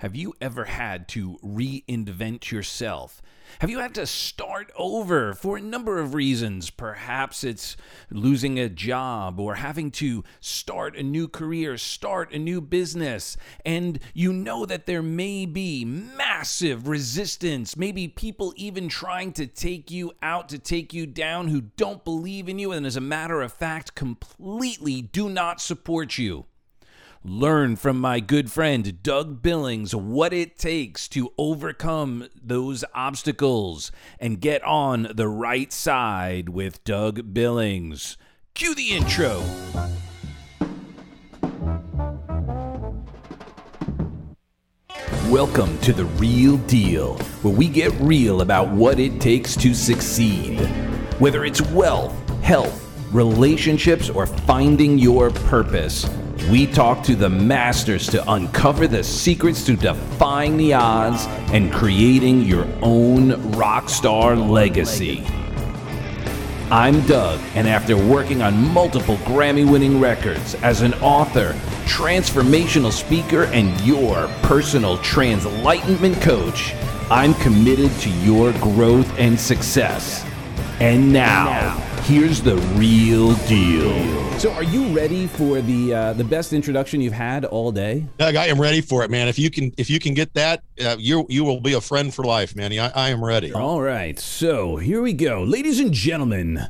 Have you ever had to reinvent yourself? Have you had to start over for a number of reasons? Perhaps it's losing a job or having to start a new career, start a new business, and you know that there may be massive resistance, maybe people even trying to take you out, to take you down, who don't believe in you, and as a matter of fact, completely do not support you. Learn from my good friend Doug Billings what it takes to overcome those obstacles and get on the right side with Doug Billings. Cue the intro. Welcome to The Real Deal, where we get real about what it takes to succeed. Whether it's wealth, health, relationships, or finding your purpose. We talk to the masters to uncover the secrets to defying the odds and creating your own rock star legacy. I'm Doug, and after working on multiple Grammy winning records as an author, transformational speaker, and your personal translightenment coach, I'm committed to your growth and success. And now, here's the real deal. So, are you ready for the uh, the best introduction you've had all day? Doug, I am ready for it, man. If you can, if you can get that, uh, you you will be a friend for life, man. I, I am ready. All right, so here we go, ladies and gentlemen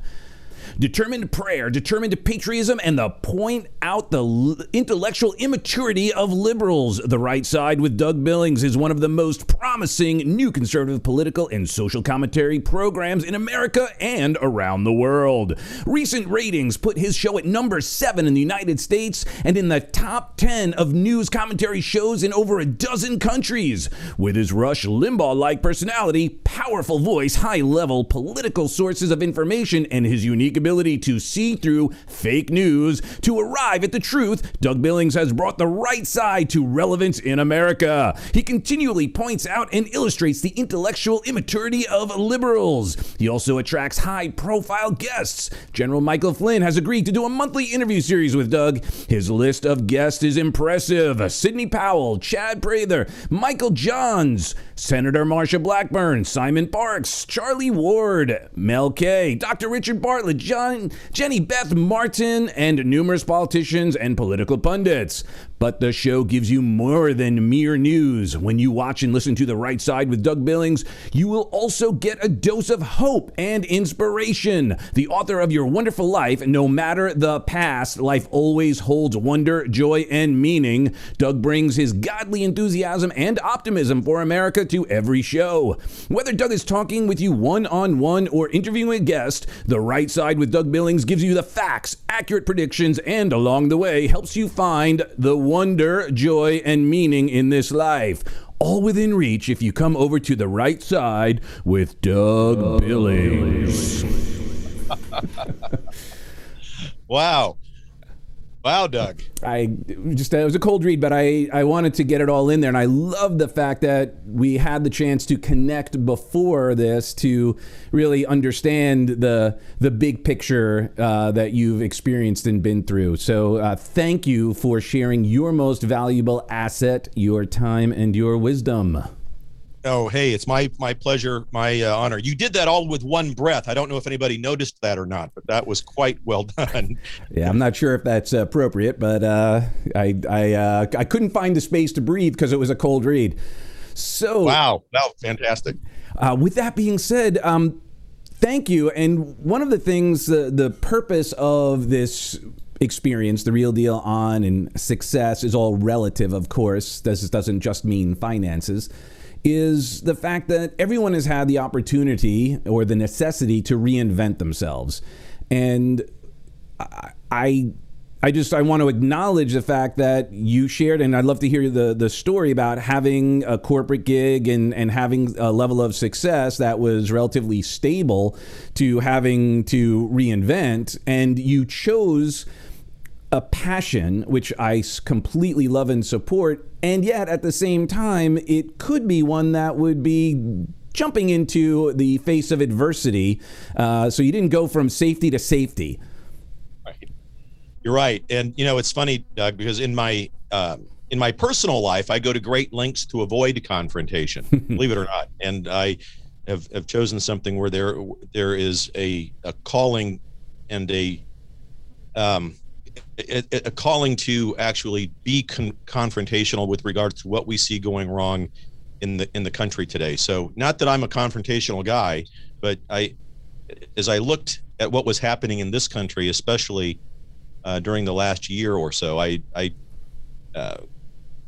determined prayer, determined patriotism, and the point out the intellectual immaturity of liberals. The right side with Doug Billings is one of the most promising new conservative political and social commentary programs in America and around the world. Recent ratings put his show at number seven in the United States and in the top 10 of news commentary shows in over a dozen countries. With his Rush Limbaugh like personality, powerful voice, high level political sources of information, and his unique ability to see through fake news to arrive at the truth, Doug Billings has brought the right side to relevance in America. He continually points out and illustrates the intellectual immaturity of liberals. He also attracts high profile guests. General Michael Flynn has agreed to do a monthly interview series with Doug. His list of guests is impressive Sidney Powell, Chad Prather, Michael Johns, Senator Marsha Blackburn, Simon Parkes, Charlie Ward, Mel K, Dr. Richard Bartlett, John, Jenny Beth Martin, and numerous politicians and political pundits. But the show gives you more than mere news. When you watch and listen to The Right Side with Doug Billings, you will also get a dose of hope and inspiration. The author of Your Wonderful Life, no matter the past, life always holds wonder, joy, and meaning. Doug brings his godly enthusiasm and optimism for America to every show. Whether Doug is talking with you one on one or interviewing a guest, The Right Side with Doug Billings gives you the facts, accurate predictions, and along the way helps you find the wonder, joy, and meaning in this life. All within reach if you come over to the right side with Doug Billings. wow. Wow, Doug. I just it was a cold read, but I I wanted to get it all in there, and I love the fact that we had the chance to connect before this to really understand the the big picture uh, that you've experienced and been through. So uh, thank you for sharing your most valuable asset, your time and your wisdom. Oh, hey, it's my my pleasure, my uh, honor. You did that all with one breath. I don't know if anybody noticed that or not, but that was quite well done. yeah, I'm not sure if that's appropriate, but uh, I I uh, I couldn't find the space to breathe because it was a cold read. So wow, wow, fantastic. Uh, with that being said, um, thank you. And one of the things, uh, the purpose of this experience, the real deal on and success is all relative, of course. This doesn't just mean finances is the fact that everyone has had the opportunity or the necessity to reinvent themselves. And I I just I want to acknowledge the fact that you shared, and I'd love to hear the the story about having a corporate gig and and having a level of success that was relatively stable to having to reinvent, and you chose a passion which I completely love and support, and yet at the same time, it could be one that would be jumping into the face of adversity. Uh, so you didn't go from safety to safety. Right. You're right, and you know it's funny, Doug, because in my uh, in my personal life, I go to great lengths to avoid confrontation, believe it or not. And I have, have chosen something where there there is a, a calling and a um, a, a calling to actually be con- confrontational with regards to what we see going wrong in the in the country today. So not that I'm a confrontational guy, but I as I looked at what was happening in this country, especially uh, during the last year or so, I I uh,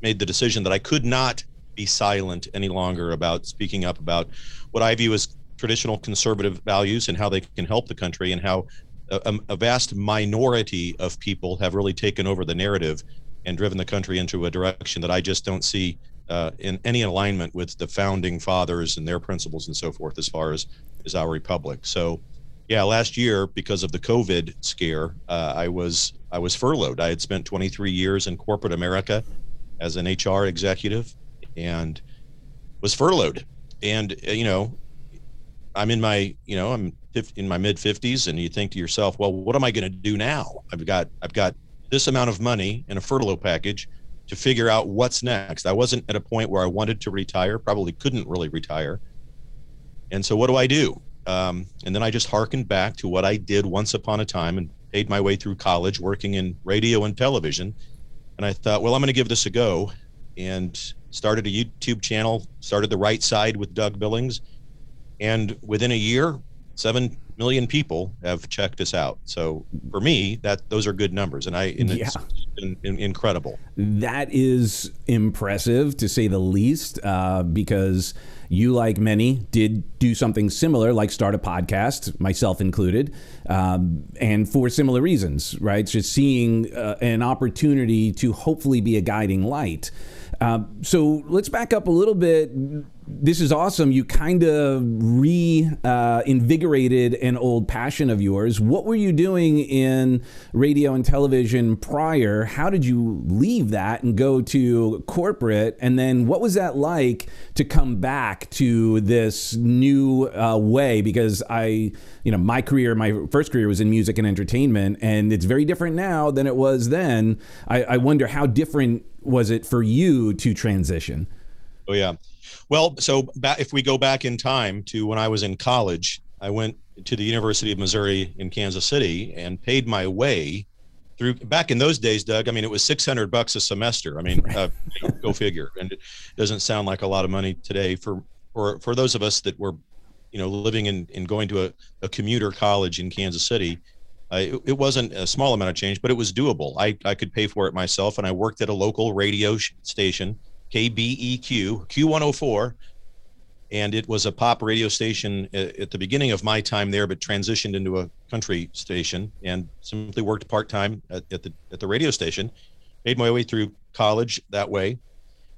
made the decision that I could not be silent any longer about speaking up about what I view as traditional conservative values and how they can help the country and how a, a, vast minority of people have really taken over the narrative and driven the country into a direction that I just don't see uh, in any alignment with the founding fathers and their principles and so forth as far as as our republic. So, yeah, last year because of the COVID scare, uh, I was I was furloughed. I had spent 23 years in corporate America as an HR executive and was furloughed. And uh, you know, I'm in my you know I'm in my mid 50s, and you think to yourself, well, what am I going to do now? I've got I've got this amount of money in a furlough package to figure out what's next. I wasn't at a point where I wanted to retire, probably couldn't really retire. And so, what do I do? Um, and then I just harkened back to what I did once upon a time and paid my way through college working in radio and television. And I thought, well, I'm going to give this a go and started a YouTube channel, started the right side with Doug Billings. And within a year, seven million people have checked us out. So for me, that those are good numbers, and I and yeah. in, incredible. That is impressive to say the least, uh, because you, like many, did do something similar, like start a podcast, myself included, um, and for similar reasons, right? Just seeing uh, an opportunity to hopefully be a guiding light. Uh, so let's back up a little bit this is awesome. You kind of reinvigorated uh, an old passion of yours. What were you doing in radio and television prior? How did you leave that and go to corporate? And then what was that like to come back to this new uh, way? Because I, you know, my career, my first career was in music and entertainment, and it's very different now than it was then. I, I wonder how different was it for you to transition? Oh, yeah. Well, so if we go back in time to when I was in college, I went to the University of Missouri in Kansas City and paid my way through. Back in those days, Doug, I mean, it was 600 bucks a semester. I mean, uh, go figure. And it doesn't sound like a lot of money today for for for those of us that were, you know, living in and going to a, a commuter college in Kansas City. Uh, it, it, wasn't a small amount of change, but it was doable. I, I could pay for it myself, and I worked at a local radio station KBEQ, Q104. And it was a pop radio station at the beginning of my time there, but transitioned into a country station and simply worked part time at, at, the, at the radio station. Made my way through college that way.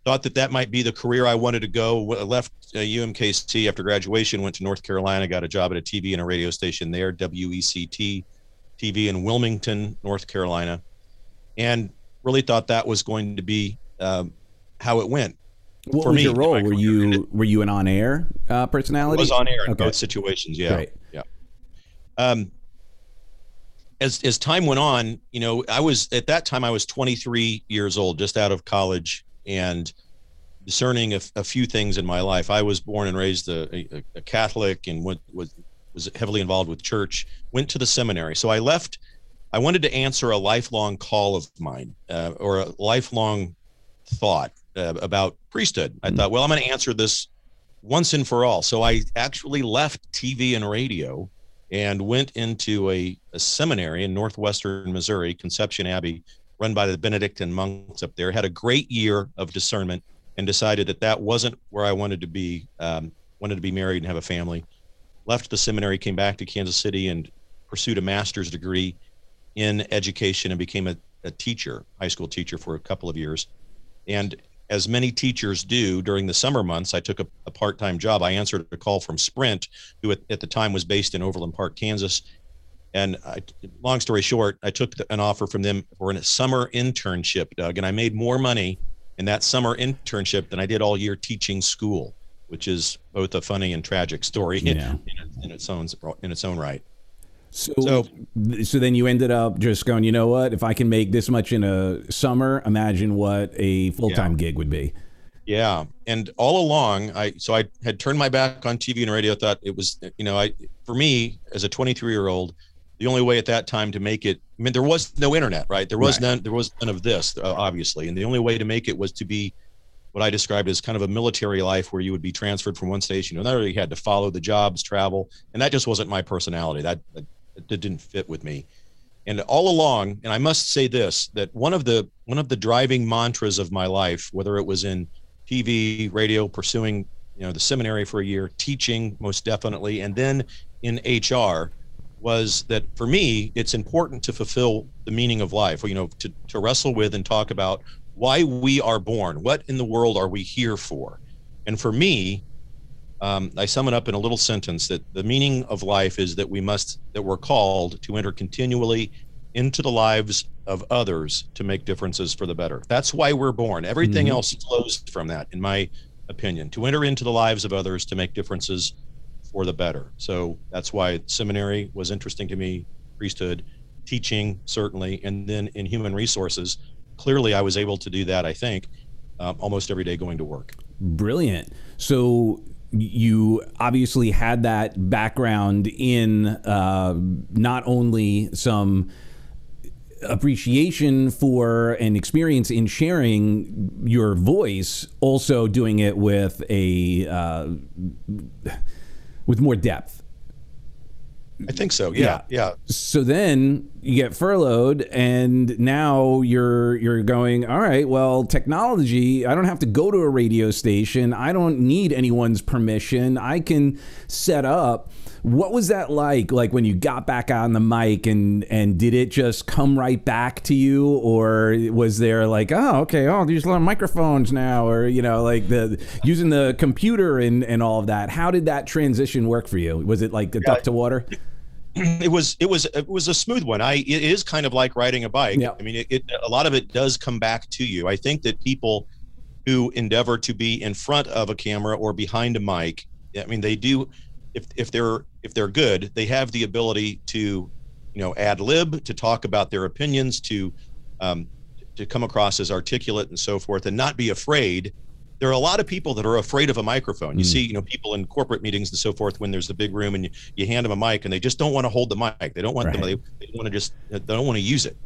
Thought that that might be the career I wanted to go. Left uh, UMKC after graduation, went to North Carolina, got a job at a TV and a radio station there, WECT TV in Wilmington, North Carolina, and really thought that was going to be um, how it went. What was me, your role? Were you were you an on air uh, personality? I was on air in okay. both situations. Yeah, Great. yeah. Um, as as time went on, you know, I was at that time I was 23 years old, just out of college, and discerning a, a few things in my life. I was born and raised a, a, a Catholic and went, was was heavily involved with church. Went to the seminary, so I left. I wanted to answer a lifelong call of mine, uh, or a lifelong thought uh, about priesthood. I mm-hmm. thought, well, I'm going to answer this once and for all. So I actually left TV and radio and went into a, a seminary in northwestern Missouri, Conception Abbey, run by the Benedictine monks up there. Had a great year of discernment and decided that that wasn't where I wanted to be. Um, wanted to be married and have a family. Left the seminary, came back to Kansas City, and pursued a master's degree in education and became a, a teacher, high school teacher for a couple of years. And as many teachers do during the summer months, I took a, a part time job. I answered a call from Sprint, who at, at, the time was based in Overland Park, Kansas. And I, long story short, I took the, an offer from them for a summer internship, Doug, and I made more money in that summer internship than I did all year teaching school, which is both a funny and tragic story yeah. in, in, in, its own in its own right. So, so, so then you ended up just going, you know what? If I can make this much in a summer, imagine what a full time yeah. gig would be. Yeah, and all along, I so I had turned my back on TV and radio. Thought it was, you know, I for me as a 23 year old, the only way at that time to make it. I mean, there was no internet, right? There was right. none. There was none of this, uh, obviously, and the only way to make it was to be what I described as kind of a military life where you would be transferred from one station to another. You had to follow the jobs, travel, and that just wasn't my personality. That, that, that didn't fit with me. And all along, and I must say this, that one of the one of the driving mantras of my life, whether it was in TV, radio, pursuing you know the seminary for a year, teaching most definitely, and then in HR, was that for me it's important to fulfill the meaning of life. You know, to to wrestle with and talk about why we are born. What in the world are we here for? And for me, um, I sum it up in a little sentence that the meaning of life is that we must, that we're called to enter continually into the lives of others to make differences for the better. That's why we're born. Everything mm-hmm. else flows from that, in my opinion, to enter into the lives of others to make differences for the better. So that's why seminary was interesting to me, priesthood, teaching, certainly, and then in human resources clearly I was able to do that, I think, um, almost every day going to work. Brilliant. So you obviously had that background in uh, not only some appreciation for and experience in sharing your voice, also doing it with a uh, with more depth. I think so. Yeah, yeah, yeah. So then you get furloughed, and now you're you're going. All right. Well, technology. I don't have to go to a radio station. I don't need anyone's permission. I can set up. What was that like? Like when you got back on the mic, and and did it just come right back to you, or was there like, oh, okay, oh, there's a lot of microphones now, or you know, like the using the computer and and all of that. How did that transition work for you? Was it like a yeah. duck to water? it was it was it was a smooth one. I it is kind of like riding a bike. Yeah. I mean, it, it, a lot of it does come back to you. I think that people who endeavor to be in front of a camera or behind a mic, I mean, they do. If if they're if they're good, they have the ability to, you know, ad lib, to talk about their opinions, to um, to come across as articulate and so forth, and not be afraid there are a lot of people that are afraid of a microphone. You mm. see, you know, people in corporate meetings and so forth when there's the big room and you, you hand them a mic and they just don't want to hold the mic. They don't want right. them. They, they want to just they don't want to use it.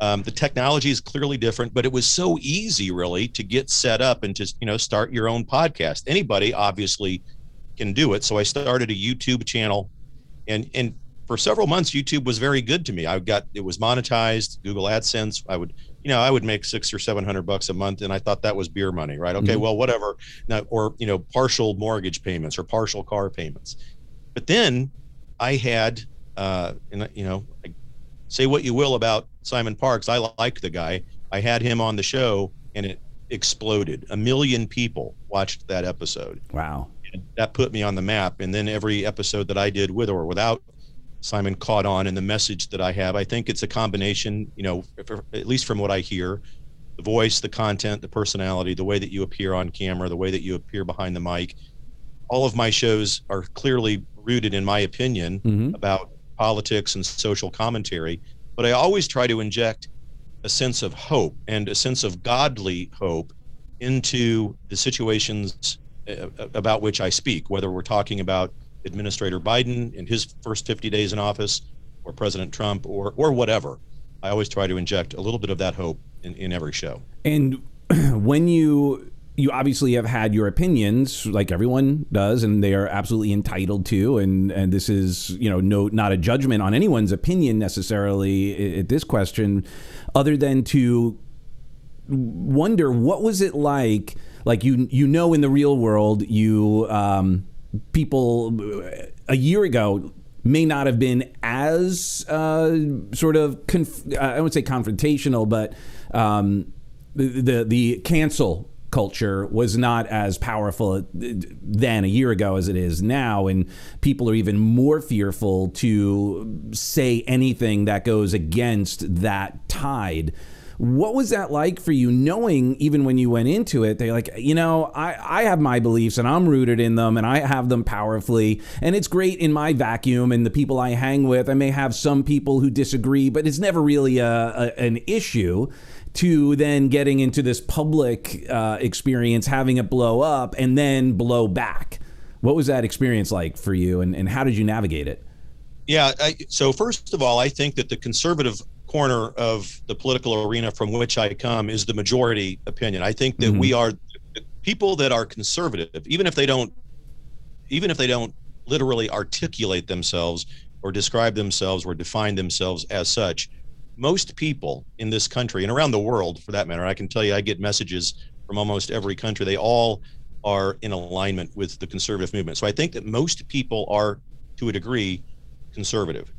Um, the technology is clearly different, but it was so easy, really, to get set up and to you know start your own podcast. Anybody obviously can do it. So I started a YouTube channel, and and for several months, YouTube was very good to me. I got it was monetized, Google AdSense. I would you know, I would make six or seven hundred bucks a month, and I thought that was beer money, right? Okay, mm-hmm. well, whatever. Now, or you know, partial mortgage payments or partial car payments. But then I had, uh, and you know, I, say what you will about Simon Parkes, I like the guy. I had him on the show, and it exploded. A million people watched that episode. Wow. And that put me on the map. And then every episode that I did with or without Simon caught on in the message that I have. I think it's a combination, you know, at least from what I hear, the voice, the content, the personality, the way that you appear on camera, the way that you appear behind the mic. All of my shows are clearly rooted, in my opinion, mm-hmm. about politics and social commentary. But I always try to inject a sense of hope and a sense of godly hope into the situations Uh, about which I speak, whether we're talking about Administrator Biden in his first 50 days in office, or President Trump, or or whatever. I always try to inject a little bit of that hope in, in every show. And when you you obviously have had your opinions like everyone does and they are absolutely entitled to and and this is you know no not a judgment on anyone's opinion necessarily at this question other than to wonder what was it like like you you know in the real world you um people a year ago may not have been as uh, sort of conf- I wouldn't say confrontational, but um, the, the, the cancel culture was not as powerful then a year ago as it is now, and people are even more fearful to say anything that goes against that tide. What was that like for you, knowing even when you went into it, they're like, you know, I, I have my beliefs and I'm rooted in them and I have them powerfully. And it's great in my vacuum and the people I hang with. I may have some people who disagree, but it's never really a, a an issue to then getting into this public uh, experience, having it blow up and then blow back. What was that experience like for you and, and how did you navigate it? Yeah. I, so, first of all, I think that the conservative corner of the political arena from which I come is the majority opinion. I think that mm-hmm. we are people that are conservative, even if they don't, even if they don't literally articulate themselves or describe themselves or define themselves as such, most people in this country and around the world for that matter, I can tell you, I get messages from almost every country. They all are in alignment with the conservative movement. So I think that most people are, to a degree, conservative.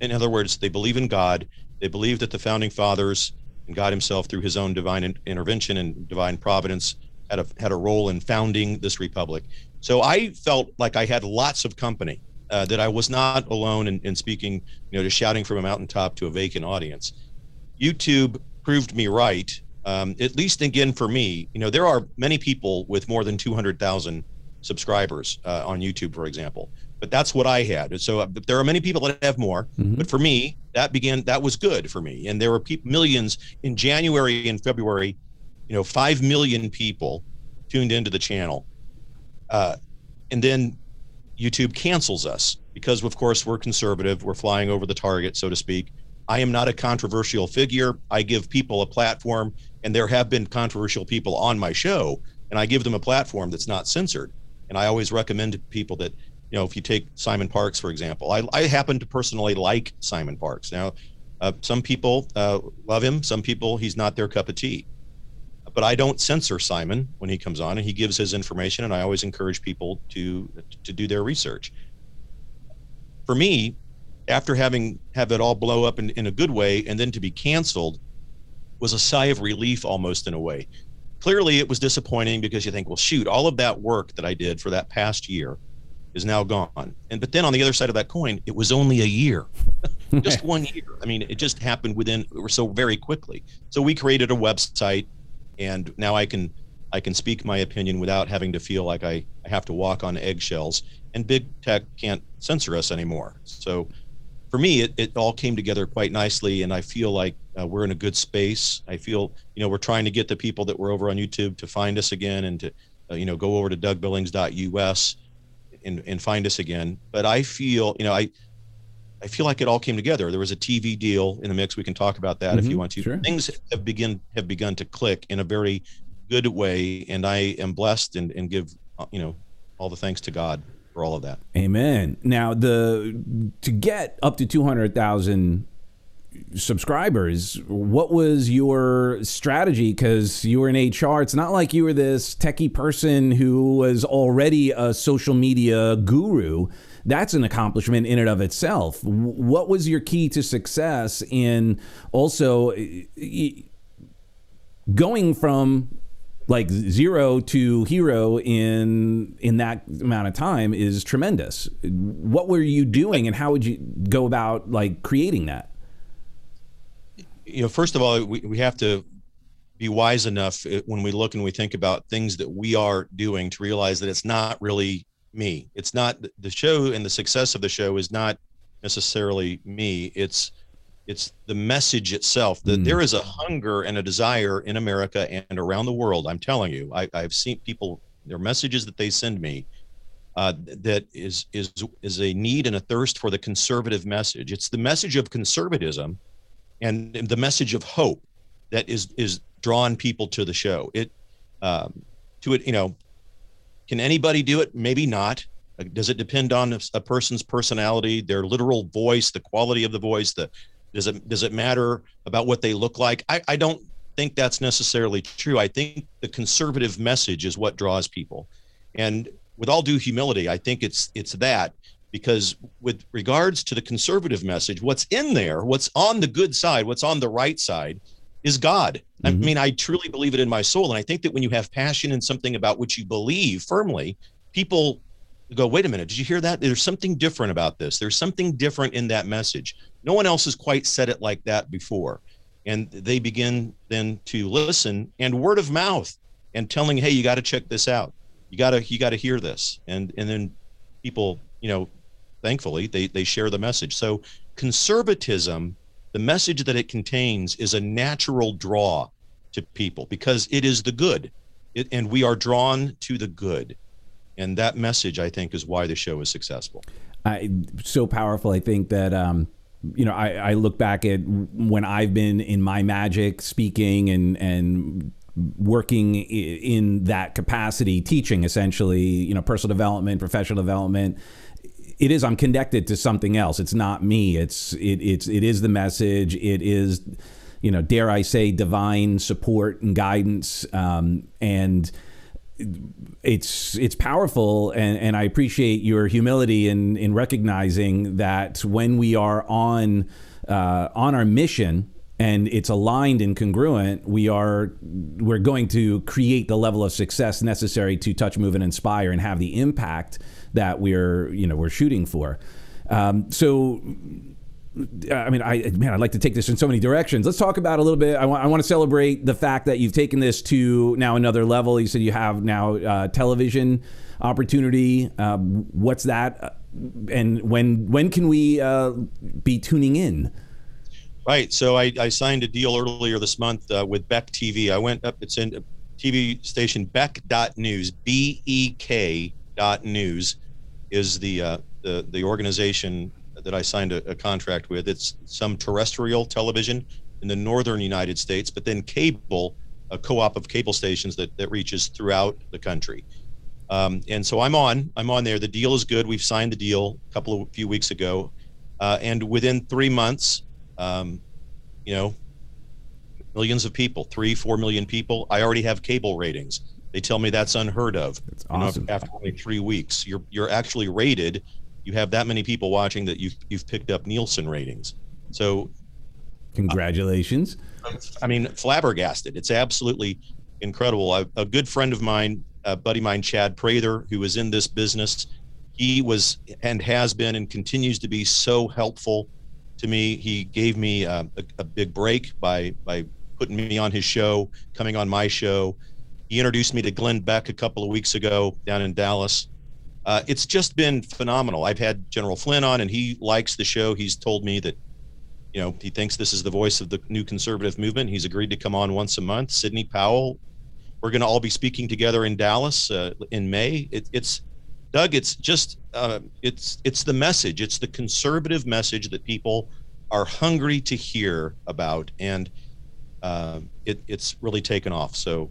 In other words, they believe in God. They believed that the founding fathers and God Himself, through His own divine intervention and divine providence, had a had a role in founding this republic. So I felt like I had lots of company uh, that I was not alone in, in speaking, you know, just shouting from a mountaintop to a vacant audience. YouTube proved me right, um, at least again for me. You know, there are many people with more than 200,000 subscribers uh, on YouTube, for example, but that's what I had. And So uh, there are many people that have more, mm-hmm. but for me, that began, that was good for me. And there were pe- millions in January and February, you know, 5 million people tuned into the channel. Uh, and then YouTube cancels us because, of course, we're conservative. We're flying over the target, so to speak. I am not a controversial figure. I give people a platform, and there have been controversial people on my show, and I give them a platform that's not censored. And I always recommend to people that, know, if you take Simon Parkes, for example, I, I happen to personally like Simon Parkes. Now, uh, some people uh, love him, some people, he's not their cup of tea but I don't censor Simon when he comes on and he gives his information and I always encourage people to to do their research. For me, after having have it all blow up in, in a good way and then to be canceled was a sigh of relief almost in a way. Clearly it was disappointing because you think, well shoot, all of that work that I did for that past year is now gone. And but then on the other side of that coin, it was only a year. just one year. I mean, it just happened within so very quickly. So we created a website and now I can I can speak my opinion without having to feel like I, I have to walk on eggshells. And big tech can't censor us anymore. So for me, it, it all came together quite nicely, and I feel like uh, we're in a good space. I feel you know we're trying to get the people that were over on YouTube to find us again and to uh, you know go over to DougBillings.us and and find us again. But I feel you know I I feel like it all came together. There was a TV deal in the mix. We can talk about that mm-hmm, if you mm-hmm. want to. Sure. Things have begin have begun to click in a very good way, and I am blessed and, and give uh, you know all the thanks to God for all of that. Amen. Now the to get up to two hundred thousand subscribers what was your strategy because you were in hr it's not like you were this techie person who was already a social media guru that's an accomplishment in and of itself. What was your key to success in also going from like zero to hero in in that amount of time is tremendous. What were you doing, and how would you go about like creating that? You know, first of all, we, we have to be wise enough uh, when we look and we think about things that we are doing to realize that it's not really me. It's not the show and the success of the show is not necessarily me. It's it's the message itself that mm. there is a hunger and a desire in America and around the world. I'm telling you, I, have seen people their messages that they send me uh, that is is is a need and a thirst for the conservative message. It's the message of conservatism and the message of hope that is is drawn people to the show. It um, to it, you know, can anybody do it? Maybe not. Does it depend on a person's personality, their literal voice, the quality of the voice? The does it does it matter about what they look like? I, I don't think that's necessarily true. I think the conservative message is what draws people, and with all due humility, I think it's it's that because with regards to the conservative message, what's in there, what's on the good side, what's on the right side, is God. Mm-hmm. I mean, I truly believe it in my soul. And I think that when you have passion in something about which you believe firmly, people go, wait a minute, did you hear that? There's something different about this. There's something different in that message. No one else has quite said it like that before. and they begin then to listen and word of mouth and telling, hey, you got to check this out. You got to you got to hear this, and and then people, you know, thankfully they they share the message. So conservatism, the message that it contains, is a natural draw to people because it is the good, it, and we are drawn to the good, and that message I think is why the show is successful. I so powerful. I think that um, you know I, I look back at when I've been in my magic speaking and and working in that capacity, teaching essentially, you know, personal development, professional development. It is I'm connected to something else. It's not me. It's it it's it is the message. It is, you know, dare I say, divine support and guidance. Um, and it's it's powerful and, and I appreciate your humility in in recognizing that when we are on uh, on our mission and it's aligned and congruent, we are we're going to create the level of success necessary to touch, move, and inspire, and have the impact that we're you know we're shooting for. Um, so. I mean, I man, I'd like to take this in so many directions. Let's talk about a little bit. I want, I want to celebrate the fact that you've taken this to now another level. You said you have now uh, television opportunity. Uh, what's that? And when when can we uh, be tuning in? Right. So I, I signed a deal earlier this month uh, with BEK TV. I went up, it's in TV station BEK.news, B E K dot news is the, uh, the, the organization that I signed a, a contract with. It's some terrestrial television in the northern United States, but then cable, a co op of cable stations that, that reaches throughout the country. Um, and so I'm on, I'm on there. The deal is good. We've signed the deal a couple of few weeks ago. Uh, and within three months, um, you know, millions of people, three, four million people. I already have cable ratings. They tell me that's unheard of. That's awesome. You know, after only three weeks, you're you're actually rated. You have that many people watching that you've you've picked up Nielsen ratings. So, congratulations. Uh, I mean, flabbergasted. It's absolutely incredible. A, a good friend of mine, a buddy of mine, Chad Prather, who was in this business, he was and has been and continues to be so helpful to me. He gave me a, a, a, big break by by putting me on his show, coming on my show. He introduced me to Glenn Beck a couple of weeks ago down in Dallas. Uh, it's just been phenomenal. I've had General Flynn on, and he likes the show. He's told me that, you know, he thinks this is the voice of the new conservative movement. He's agreed to come on once a month. Sidney Powell, we're going to all be speaking together in Dallas uh, in May. It, it's Doug, it's just uh, it's it's the message. It's the conservative message that people are hungry to hear about, and uh, it, it's really taken off. So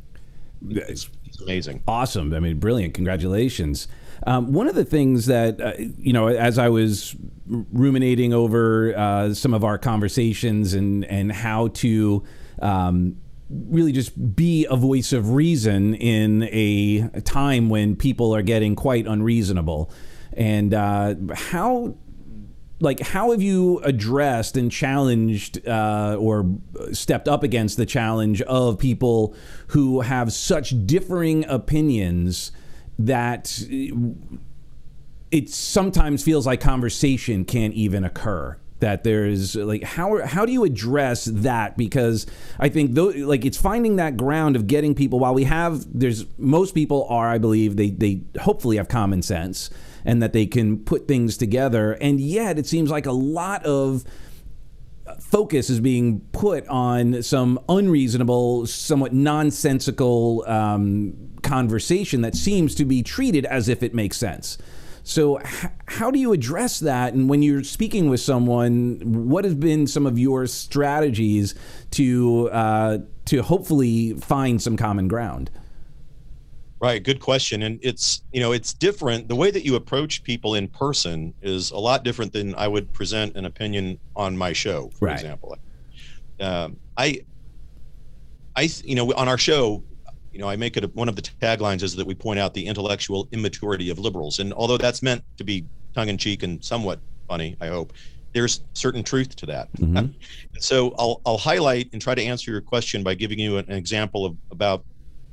it's, it's, amazing, awesome. I mean, brilliant. Congratulations. Um, one of the things that uh, you know, as I was ruminating over uh, some of our conversations and and how to um, really just be a voice of reason in a, time when people are getting quite unreasonable. And uh, how like how have you addressed and challenged uh, or stepped up against the challenge of people who have such differing opinions that it sometimes feels like conversation can't even occur? That there's like how how do you address that? Because I think though like it's finding that ground of getting people while we have there's most people are I believe they they hopefully have common sense and that they can put things together and yet it seems like a lot of focus is being put on some unreasonable, somewhat nonsensical um, conversation that seems to be treated as if it makes sense. So, h- how do you address that? And when you're speaking with someone, what has been some of your strategies to uh, to hopefully find some common ground? Right, good question, and it's you know it's different. The way that you approach people in person is a lot different than I would present an opinion on my show, for right. example. Um, I, I, you know, on our show, you know, I make it a, one of the taglines is that we point out the intellectual immaturity of liberals, and although that's meant to be tongue in cheek and somewhat funny, I hope there's certain truth to that. Mm-hmm. so I'll I'll highlight and try to answer your question by giving you an example of about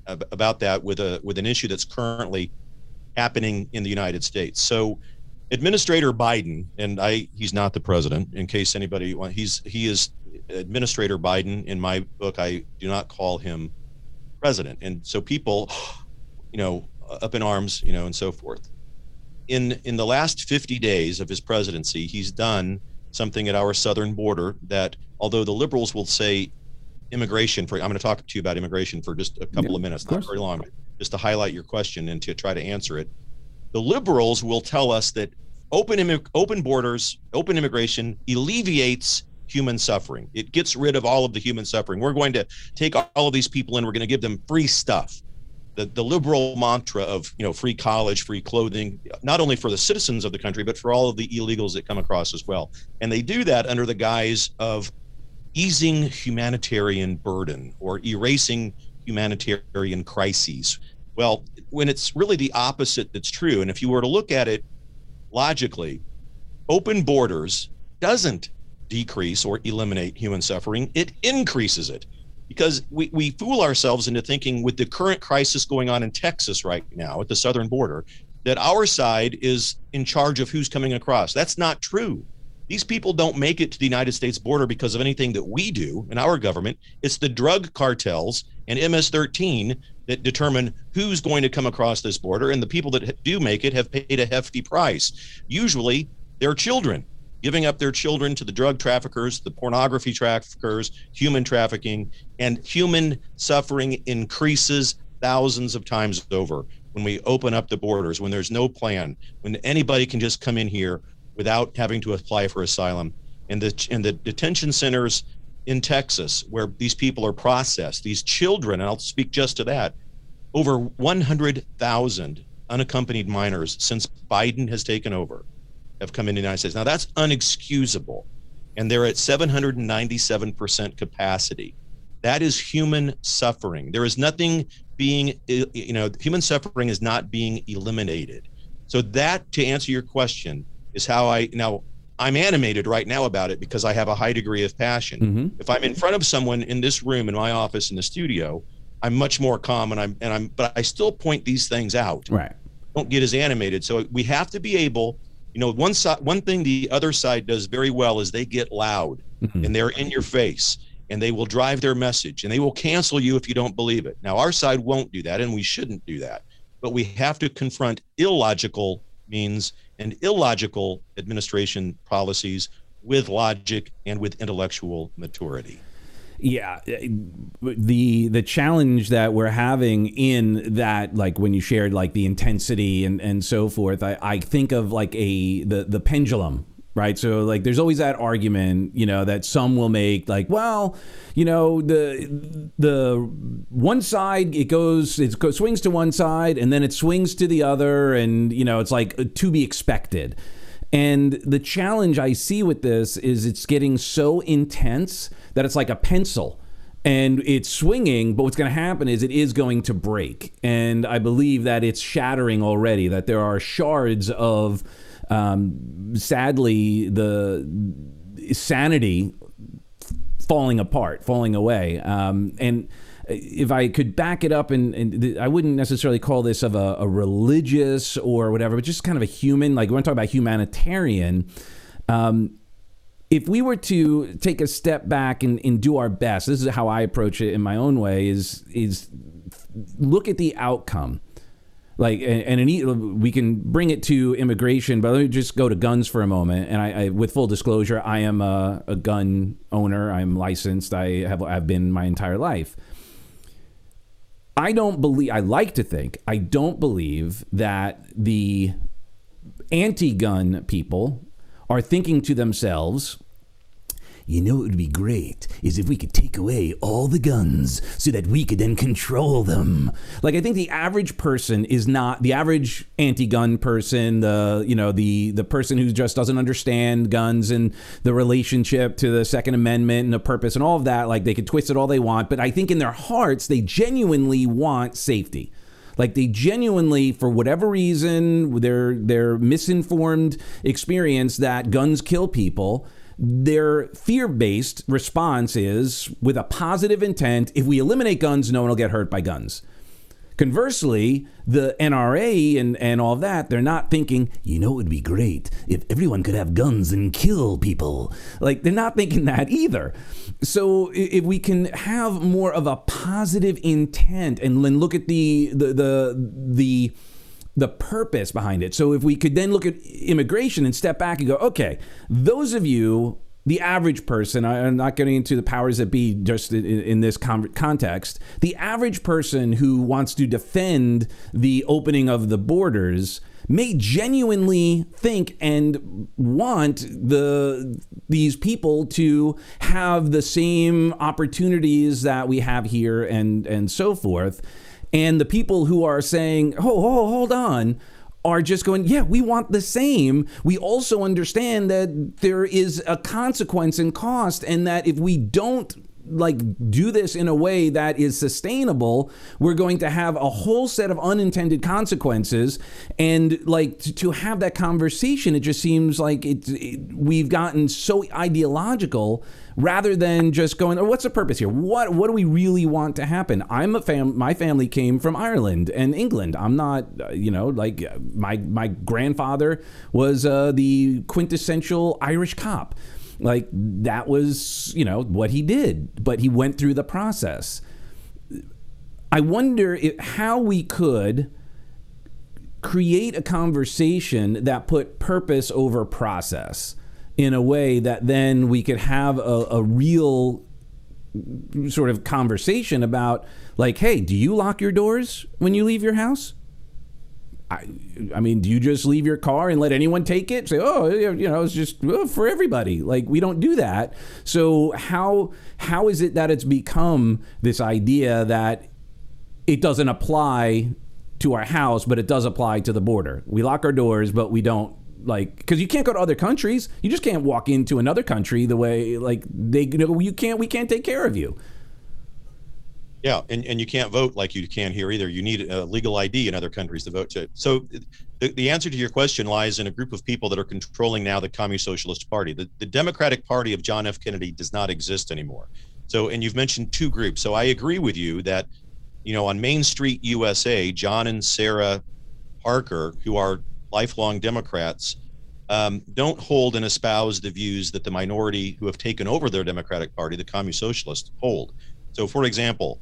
about that with a with an issue that's currently happening in the United States. So Administrator Biden, and I he's not the president. In case anybody he's he is Administrator Biden, in my book, I do not call him president. And so people, you know, up in arms, you know, and so forth. In in the last 50 days of his presidency, he's done something at our southern border that, although the liberals will say immigration for, I'm going to talk to you about immigration for just a couple yeah, of minutes, of not very long, just to highlight your question and to try to answer it. The liberals will tell us that open open borders, open immigration alleviates human suffering. It gets rid of all of the human suffering. We're going to take all of these people and we're going to give them free stuff. The, the liberal mantra of you know free college, free clothing, not only for the citizens of the country, but for all of the illegals that come across as well. And they do that under the guise of easing humanitarian burden or erasing humanitarian crises. Well, when it's really the opposite that's true. And if you were to look at it logically, open borders doesn't decrease or eliminate human suffering, it increases it. Because we, we fool ourselves into thinking with the current crisis going on in Texas right now at the southern border, that our side is in charge of who's coming across. That's not true. These people don't make it to the United States border because of anything that we do in our government. It's the drug cartels and MS 13 that determine who's going to come across this border. And the people that do make it have paid a hefty price. Usually, they're children giving up their children to the drug traffickers, the pornography traffickers, human trafficking, and human suffering increases thousands of times over when we open up the borders, when there's no plan, when anybody can just come in here without having to apply for asylum. And the and the detention centers in Texas where these people are processed, these children, and I'll speak just to that, over 100,000 unaccompanied minors since Biden has taken over have come into the United States. Now that's unexcusable. And they're at 797% capacity. That is human suffering. There is nothing being, you know, human suffering is not being eliminated. So that, to answer your question, is how I now I'm animated right now about it because I have a high degree of passion. Mm-hmm. If I'm in front of someone in this room, in my office, in the studio, I'm much more calm and I'm and I'm but I still point these things out. Right. Don't get as animated. So we have to be able you know one side one thing the other side does very well is they get loud mm-hmm. and they're in your face and they will drive their message and they will cancel you if you don't believe it now our side won't do that and we shouldn't do that but we have to confront illogical means and illogical administration policies with logic and with intellectual maturity. Yeah, the the challenge that we're having in that, like when you shared like the intensity and and so forth, I, I think of like a the the pendulum right so like there's always that argument you know that some will make like well you know the the one side it goes it goes, swings to one side and then it swings to the other and you know it's like to be expected and the challenge i see with this is it's getting so intense that it's like a pencil and it's swinging, but what's going to happen is it is going to break. And I believe that it's shattering already, that there are shards of, um, sadly, the sanity falling apart, falling away. Um, and if I could back it up, and, and I wouldn't necessarily call this of a, a, religious or whatever, but just kind of a human, like we're talk about humanitarian. Um, if we were to take a step back and, and do our best, this is how I approach it in my own way: is is look at the outcome. Like and, and we can bring it to immigration, but let me just go to guns for a moment. And I, I with full disclosure, I am a, a gun owner. I'm licensed. I have i've been my entire life. I don't believe. I like to think. I don't believe that the anti-gun people are thinking to themselves, you know what would be great is if we could take away all the guns so that we could then control them. Like I think the average person is not the average anti-gun person, the you know, the the person who just doesn't understand guns and the relationship to the second amendment and the purpose and all of that, like they could twist it all they want, but I think in their hearts they genuinely want safety. Like they genuinely, for whatever reason, their their misinformed experience that guns kill people, their fear based response is with a positive intent if we eliminate guns, no one will get hurt by guns. Conversely, the NRA and, and all that, they're not thinking, you know, it would be great if everyone could have guns and kill people. Like, they're not thinking that either. So, if we can have more of a positive intent and then look at the, the, the, the, the purpose behind it. So if we could then look at immigration and step back and go, okay, those of you the average person, I'm not getting into the powers that be just in, in this context, the average person who wants to defend the opening of the borders may genuinely think and want the these people to have the same opportunities that we have here and and so forth and the people who are saying oh, oh hold on are just going, yeah, we want the same. We also understand that there is a consequence and cost, and that if we don't like do this in a way that is sustainable we're going to have a whole set of unintended consequences. And like to, have that conversation it just seems like it, it, we've gotten so ideological rather than just going oh, what's the purpose here? What what do we really want to happen? I'm a fam my family came from ireland and england. I'm not uh, you know like my my grandfather was uh, the quintessential irish cop like that was, you know, what he did, but he went through the process. I wonder if, how we could create a conversation that put purpose over process in a way that then we could have a, a real sort of conversation about like hey do you lock your doors when you leave your house I, I mean, do you just leave your car and let anyone take it? Say, oh, you know, it's just oh, for everybody. Like we don't do that. So how how is it that it's become this idea that it doesn't apply to our house, but it does apply to the border? We lock our doors, but we don't like because you can't go to other countries. You just can't walk into another country the way like they you know you can't we can't take care of you. Yeah, and, and you can't vote like you can here either. You need a legal ID in other countries to vote to. So the, the answer to your question lies in a group of people that are controlling now the Communist Socialist Party. The, the Democratic Party of John F. Kennedy does not exist anymore. So, and you've mentioned two groups. So I agree with you that, you know, on Main Street USA, John and Sarah Parker, who are lifelong Democrats, um, don't hold and espouse the views that the minority who have taken over their Democratic Party, the Communist Socialists, hold. So, for example,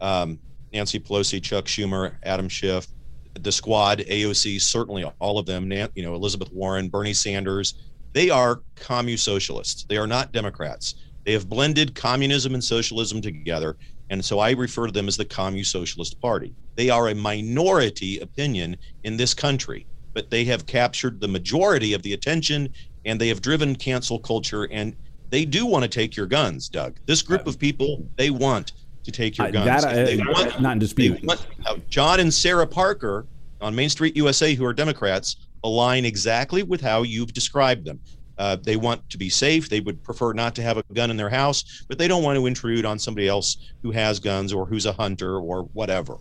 um, Nancy Pelosi, Chuck Schumer, Adam Schiff, the squad, AOC, certainly all of them, you know, Elizabeth Warren, Bernie Sanders, they are commu socialists. They are not Democrats. They have blended communism and socialism together. And so I refer to them as the Commu Socialist Party. They are a minority opinion in this country, but they have captured the majority of the attention and they have driven cancel culture. And they do want to take your guns, Doug. This group of people, they want to take your guns. Uh, that, uh, want, not in dispute. Want, John and Sarah Parker on Main Street USA, who are Democrats, align exactly with how you've described them. Uh, they want to be safe. They would prefer not to have a gun in their house, but they don't want to intrude on somebody else who has guns or who's a hunter or whatever.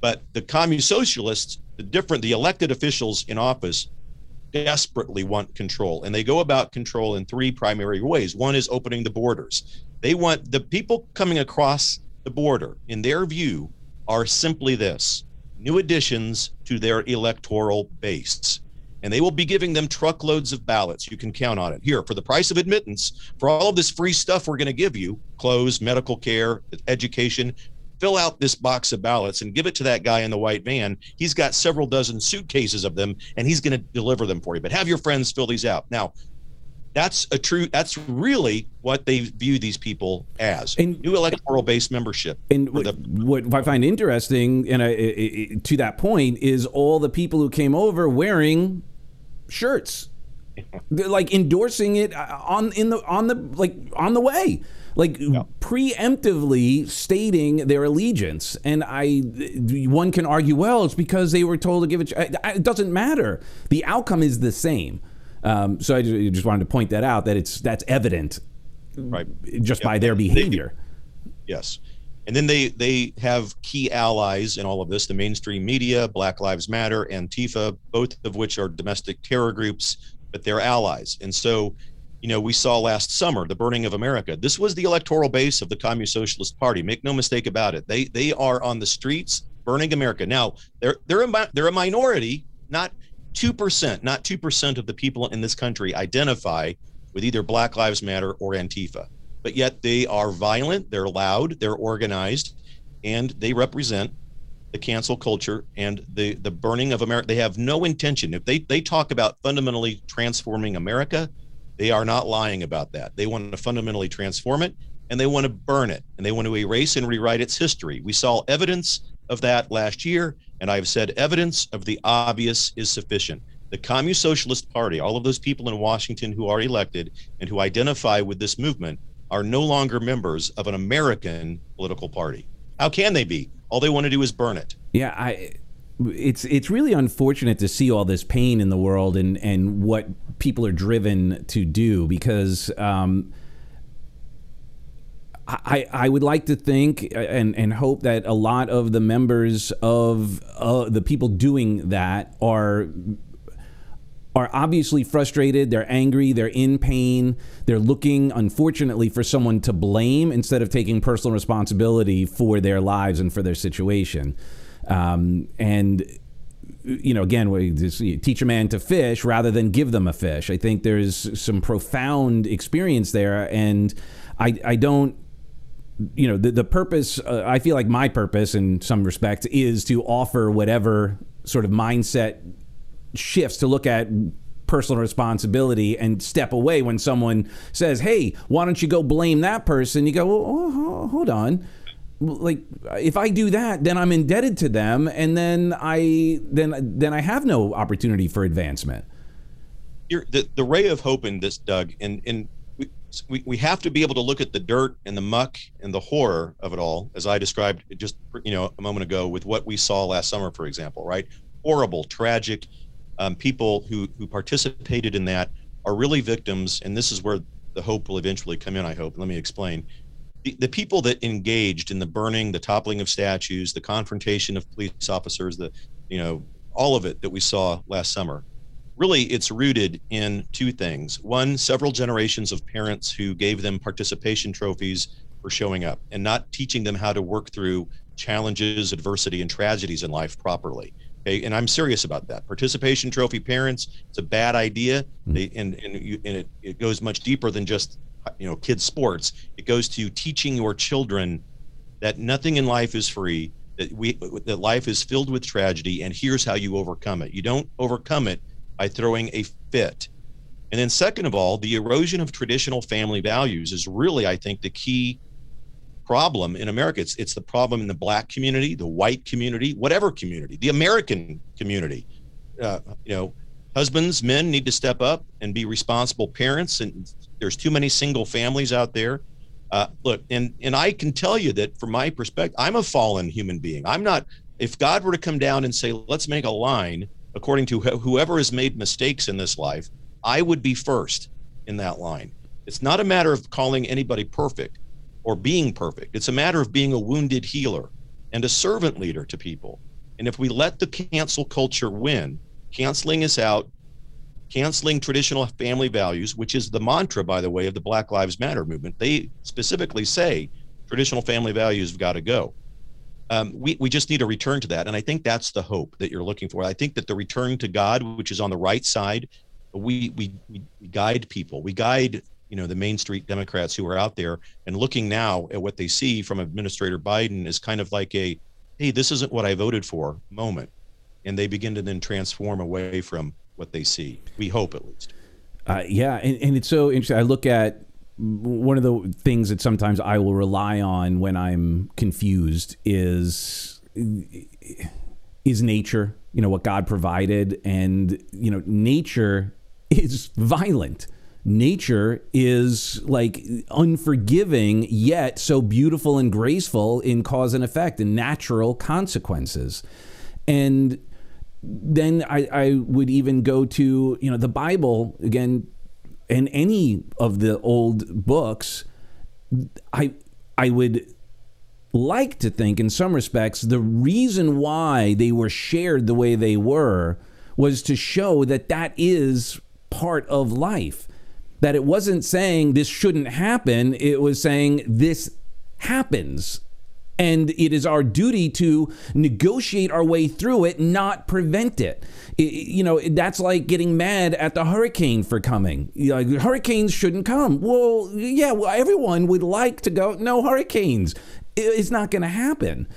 But the communist socialists, the different, the elected officials in office desperately want control. And they go about control in three primary ways. One is opening the borders. They want the people coming across the border, in their view, are simply this new additions to their electoral base. And they will be giving them truckloads of ballots. You can count on it. Here, for the price of admittance, for all of this free stuff we're going to give you clothes, medical care, education fill out this box of ballots and give it to that guy in the white van. He's got several dozen suitcases of them and he's going to deliver them for you. But have your friends fill these out. Now, that's a true that's really what they view these people as. And, new electoral based membership. and what, the, what i find interesting and I, to that point is all the people who came over wearing shirts. Like endorsing it uh, on in the on the like on the way. Like yeah. preemptively stating their allegiance. And i one can argue well it's because they were told to give it it doesn't matter. The outcome is the same um, so I just wanted to point that out that it's that's evident, right, just by their behavior. They, yes, and then they they have key allies in all of this: the mainstream media, Black Lives Matter, Antifa, both of which are domestic terror groups, but they're allies. And so, you know, we saw last summer the burning of America. This was the electoral base of the Communist Socialist Party. Make no mistake about it. They they are on the streets burning America. Now they're they're a, they're a minority, not two percent, not two percent of the people in this country identify with either Black Lives Matter or Antifa, but yet they are violent, they're loud, they're organized, and they represent the cancel culture and the the burning of America. They have no intention. If they they talk about fundamentally transforming America, they are not lying about that. They want to fundamentally transform it and they want to burn it and they want to erase and rewrite its history. We saw evidence of that last year, and I've said evidence of the obvious is sufficient. The Communist Socialist Party, all of those people in Washington who are elected and who identify with this movement, are no longer members of an American political party. How can they be? All they want to do is burn it. Yeah, I it's it's really unfortunate to see all this pain in the world and and what people are driven to do because um, I, I would like to think and, and hope that a lot of the members of uh, the people doing that are are obviously frustrated, they're angry, they're in pain, they're looking, unfortunately, for someone to blame instead of taking personal responsibility for their lives and for their situation. Um, and you know, again, we just teach a man to fish rather than give them a fish. I think there's some profound experience there, and I, I don't you know the, the purpose uh, i feel like my purpose in some respects is to offer whatever sort of mindset shifts to look at personal responsibility and step away when someone says hey why don't you go blame that person? You go well, oh, hold on. Like if i do that then i'm indebted to them and then i then then i have no opportunity for advancement. You're, the, the ray of hope in this doug and and we, we have to be able to look at the dirt and the muck and the horror of it all, as I described just you know a moment ago with what we saw last summer, for example, right? Horrible, tragic. Um, people who who participated in that are really victims, and this is where the hope will eventually come in. I hope. Let me explain. The, the people that engaged in the burning, the toppling of statues, the confrontation of police officers, the you know all of it that we saw last summer really it's rooted in two things. One, several generations of parents who gave them participation trophies for showing up and not teaching them how to work through challenges, adversity, and tragedies in life properly. Okay, and I'm serious about that. Participation trophy parents, it's a bad idea. Hmm. They, and and, you, and it, it goes much deeper than just you know kids sports. It goes to teaching your children that nothing in life is free. That we that life is filled with tragedy, and here's how you overcome it. You don't overcome it by throwing a fit. And then, second of all, the erosion of traditional family values is really, I think, the key problem in America. It's, it's the problem in the black community, the white community, whatever community, the American community. Uh, you know, husbands, men need to step up and be responsible parents. And there's too many single families out there. Uh, look, and and I can tell you that from my perspective, I'm a fallen human being. I'm not. If God were to come down and say, "Let's make a line," according to whoever has made mistakes in this life, I would be first in that line. It's not a matter of calling anybody perfect or being perfect. It's a matter of being a wounded healer and a servant leader to people. And if we let the cancel culture win, canceling is out, canceling traditional family values, which is the mantra, by the way, of the Black Lives Matter movement, they specifically say traditional family values have got to go um, we, we just need a return to that. And I think that's the hope that you're looking for. I think that the return to God, which is on the right side, we, we, we guide people. We guide, you know, the Main Street Democrats who are out there and looking now at what they see from Administrator Biden is kind of like a, hey, this isn't what I voted for moment. And they begin to then transform away from what they see. We hope at least. Uh, yeah. And, and it's so interesting. I look at one of the things that sometimes I will rely on when I'm confused is is nature, you know, what God provided and you know, nature is violent. Nature is like unforgiving yet so beautiful and graceful in cause and effect and natural consequences. And then I, I would even go to, you know, the Bible again in any of the old books, I I would like to think in some respects the reason why they were shared the way they were was to show that that is part of life. That it wasn't saying this shouldn't happen it was saying this happens And it is our duty to negotiate our way through it, not prevent it. it you know, that's like getting mad at the hurricane for coming. Know, hurricanes shouldn't come. Well, yeah, well, everyone would like to go, no hurricanes. It's not going to happen.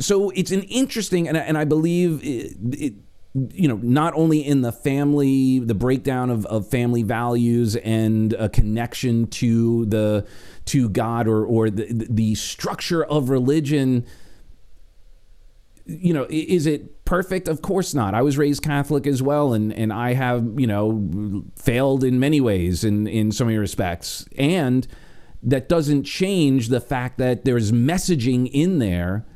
So it's an interesting, and I, and I believe it, it you know, not only in the family, the breakdown of, of family values and a connection to the to God or or the the structure of religion. You know, is it perfect? Of course not. I was raised Catholic as well, and and I have you know failed in many ways in in so many respects, and that doesn't change the fact that there's messaging in there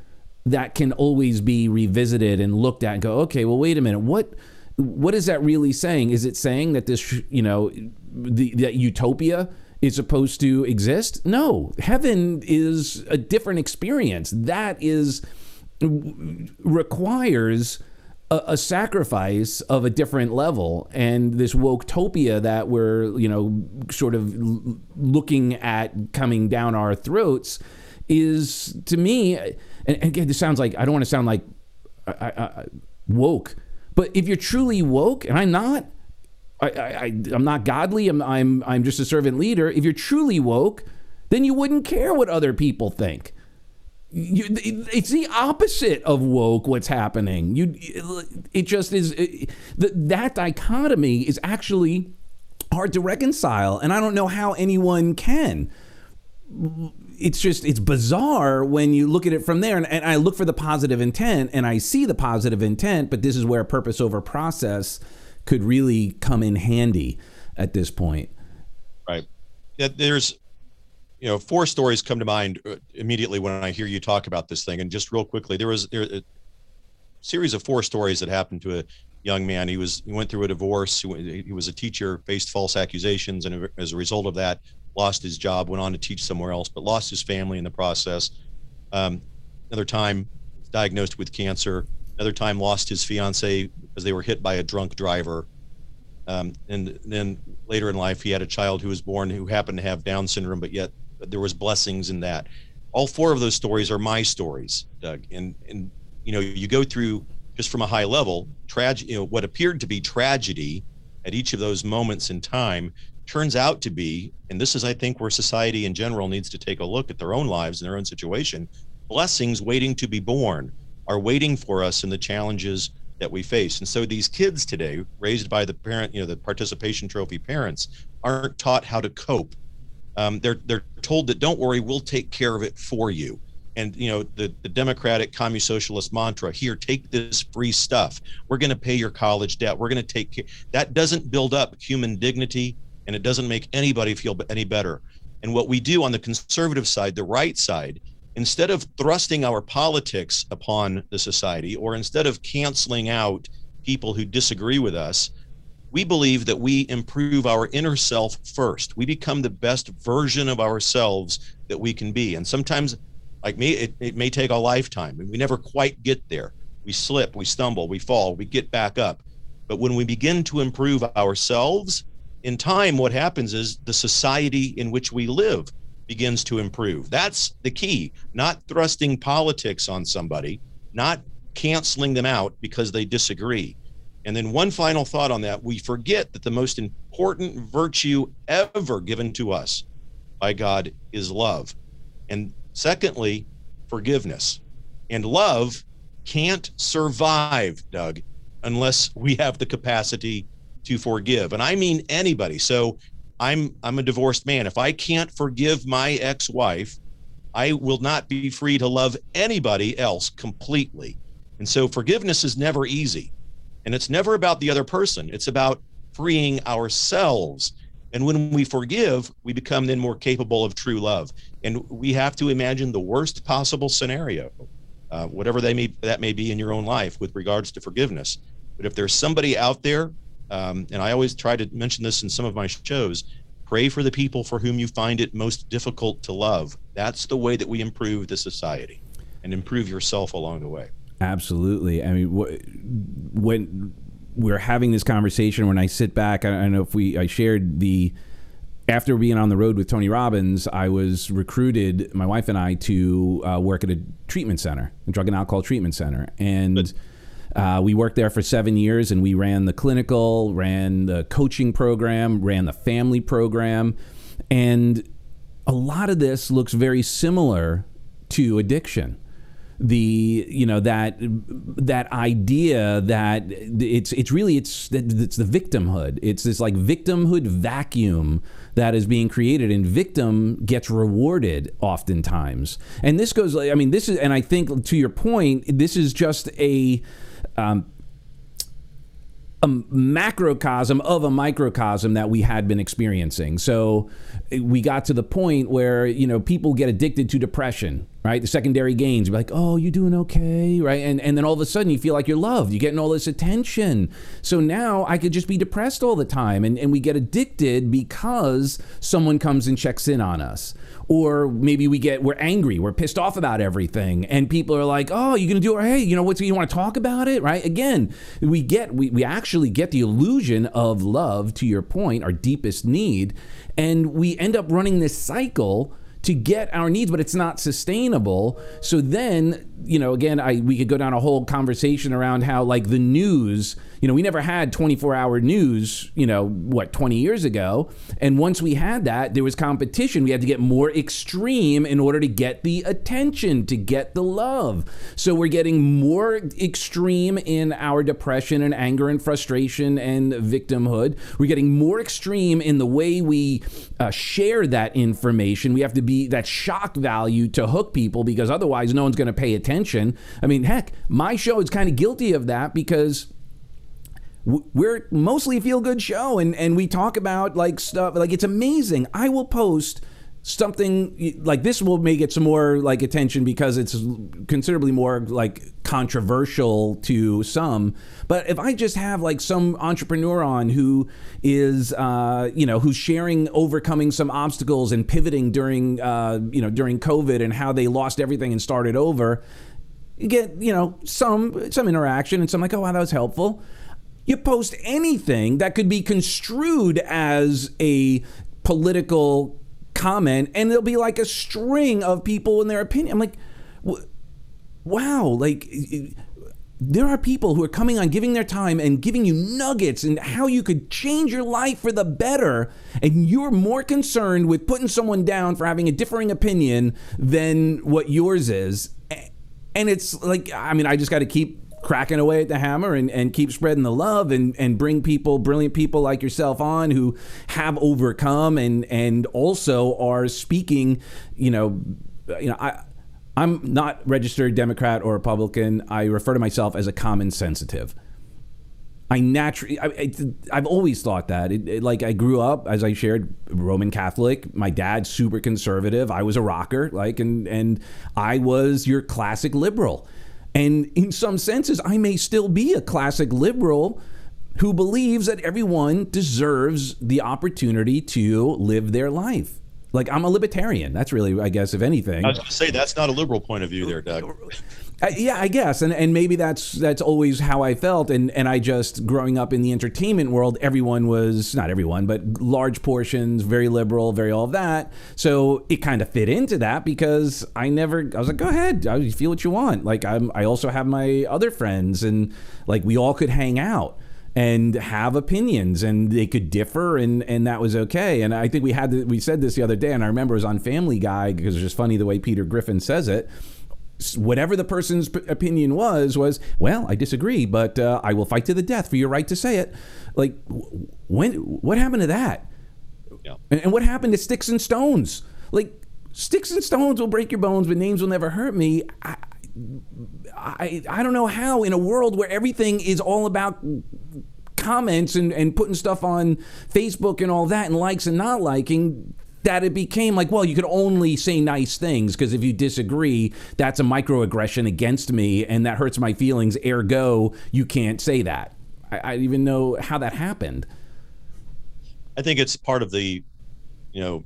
that can always be revisited and looked at and go, okay, well, wait a minute, what what is that really saying? Is it saying that this, you know, the, that utopia is supposed to exist? No, heaven is a different experience. That is requires a, a, sacrifice of a different level, and this woketopia that we're, you know, sort of looking at coming down our throats is to me and, again, this sounds like I don't want to sound like I, I, woke, but if you're truly woke, and I'm not, I, I, am not godly. I'm, I'm, I'm just a servant leader. If you're truly woke, then you wouldn't care what other people think. You, it's the opposite of woke. What's happening? You, it just is. It, that dichotomy is actually hard to reconcile, and I don't know how anyone can it's just it's bizarre when you look at it from there and, and, i look for the positive intent and i see the positive intent but this is where purpose over process could really come in handy at this point. Right. There's you know four stories come to mind uh, immediately when i hear you talk about this thing. And just real quickly there was there a series of four stories that happened to a young man. He was he went through a divorce. He, he was a teacher faced false accusations and as a result of that lost his job, went on to teach somewhere else, but lost his family in the process. Um, another time, diagnosed with cancer. Another time, lost his fiance because they were hit by a drunk driver. Um, and then later in life, he had a child who was born who happened to have Down syndrome, but yet there was blessings in that. All four of those stories are my stories, Doug. And and you know, you go through just from a high level, tragedy. You know, what appeared to be tragedy at each of those moments in time turns out to be, and this is, I think, where society in general needs to take a look at their own lives and their own situation, blessings waiting to be born are waiting for us in the challenges that we face. And so these kids today, raised by the parent, you know, the participation trophy parents, aren't taught how to cope. Um, they're they're told that don't worry, we'll take care of it for you. And you know the the democratic communist socialist mantra here, take this free stuff. We're going to pay your college debt. We're going to take care. That doesn't build up human dignity and it doesn't make anybody feel any better. And what we do on the conservative side, the right side, instead of thrusting our politics upon the society or instead of canceling out people who disagree with us, we believe that we improve our inner self first. We become the best version of ourselves that we can be. And sometimes, like me, it, it may take a lifetime and we never quite get there. We slip, we stumble, we fall, we get back up. But when we begin to improve ourselves, in time, what happens is the society in which we live begins to improve. That's the key, not thrusting politics on somebody, not canceling them out because they disagree. And then, one final thought on that we forget that the most important virtue ever given to us by God is love. And secondly, forgiveness. And love can't survive, Doug, unless we have the capacity to forgive and i mean anybody so i'm i'm a divorced man. If i can't forgive my ex-wife i will not be free to love anybody else completely. And so forgiveness is never easy. And it's never about the other person. It's about freeing ourselves. And when we forgive we become then more capable of true love. And we have to imagine the worst possible scenario uh, whatever they may that may be in your own life with regards to forgiveness. But if there's somebody out there um, and I always try to mention this in some of my shows pray for the people for whom you find it most difficult to love. That's the way that we improve the society and improve yourself along the way. Absolutely. I mean, wh- when we're having this conversation, when I sit back, I, I know if we, I shared the, after being on the road with Tony Robbins, I was recruited, my wife and I, to uh, work at a treatment center, a drug and alcohol treatment center. And uh, we worked there for seven years and we ran the clinical, ran the coaching program, ran the family program. And a lot of this looks very similar to addiction. The you know that that idea that it's it's really it's it's the victimhood. It's this like victimhood vacuum that is being created and victim gets rewarded oftentimes. And this goes i mean this is and i think to your point this is just a um, a macrocosm of a microcosm that we had been experiencing. So we got to the point where you know people get addicted to depression right? The secondary gains, like, oh, you're doing okay, right? And and then all of a sudden you feel like you're loved, you're getting all this attention. So now I could just be depressed all the time, and and we get addicted because someone comes and checks in on us, or maybe we get we're angry, we're pissed off about everything, and people are like, oh, you're gonna do it? Hey, you know what? You want to talk about it, right? Again, we get we we actually get the illusion of love. To your point, our deepest need, and we end up running this cycle to get our needs, but it's not sustainable. So then, you know, again, I we could go down a whole conversation around how like the news you know, we never had 24 hour news, you know, what, 20 years ago. And once we had that, there was competition. We had to get more extreme in order to get the attention, to get the love. So we're getting more extreme in our depression and anger and frustration and victimhood. We're getting more extreme in the way we uh, share that information. We have to be that shock value to hook people because otherwise no one's going to pay attention. I mean, heck, my show is kind of guilty of that because we're mostly a feel good show and and we talk about like stuff like it's amazing. I will post something like this will make it some more like attention because it's considerably more like controversial to some. But if i just have like some entrepreneur on who is uh, you know who's sharing overcoming some obstacles and pivoting during uh, you know during covid and how they lost everything and started over you get you know some some interaction and some like oh wow that was helpful. You post anything that could be construed as a political comment, and there'll be like a string of people in their opinion. I'm like, wow, like there are people who are coming on giving their time and giving you nuggets and how you could change your life for the better and you're more concerned with putting someone down for having a differing opinion than what yours is and it's like i mean i just got to keep cracking away at the hammer and, and keep spreading the love and, and bring people, brilliant people like yourself on who have overcome and, and also are speaking, you know, you know, I, I'm not registered Democrat or Republican. I refer to myself as a common sensitive. I naturally, I, have always thought that. It, it, like I grew up, as I shared, Roman Catholic. My dad's super conservative. I was a rocker, like, and and I was your classic liberal. And in some senses, I may still be a classic liberal who believes that everyone deserves the opportunity to live their life. Like I'm a libertarian. That's really, I guess, if anything. I was going to say that's not a liberal point of view, there, Doug. Uh, yeah, I guess, and and maybe that's that's always how I felt, and and I just growing up in the entertainment world, everyone was not everyone, but large portions, very liberal, very all of that. So it kind of fit into that because I never, I was like, go ahead, I feel what you want. Like I'm, I also have my other friends, and like we all could hang out and have opinions and they could differ and and that was okay. And i think we had we said this the other day and i remember it was on family guy because it's just funny the way peter griffin says it. Whatever the person's opinion was was well i disagree but uh, i will fight to the death for your right to say it. Like when what happened to that? Yeah. and, and what happened to sticks and stones? Like sticks and stones will break your bones but names will never hurt me. I, I, I don't know how in a world where everything is all about comments and, and putting stuff on Facebook and all that and likes and not liking that it became like, well, you could only say nice things because if you disagree, that's a microaggression against me and that hurts my feelings. Ergo, you can't say that. I, I even know how that happened. I think it's part of the, you know,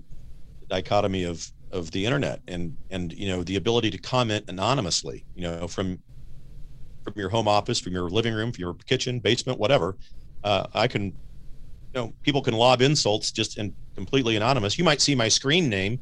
dichotomy of of the internet and and you know the ability to comment anonymously. You know, from from your home office, from your living room, from your kitchen, basement, whatever. Uh, I can, you know, people can lob insults just and completely anonymous. You might see my screen name,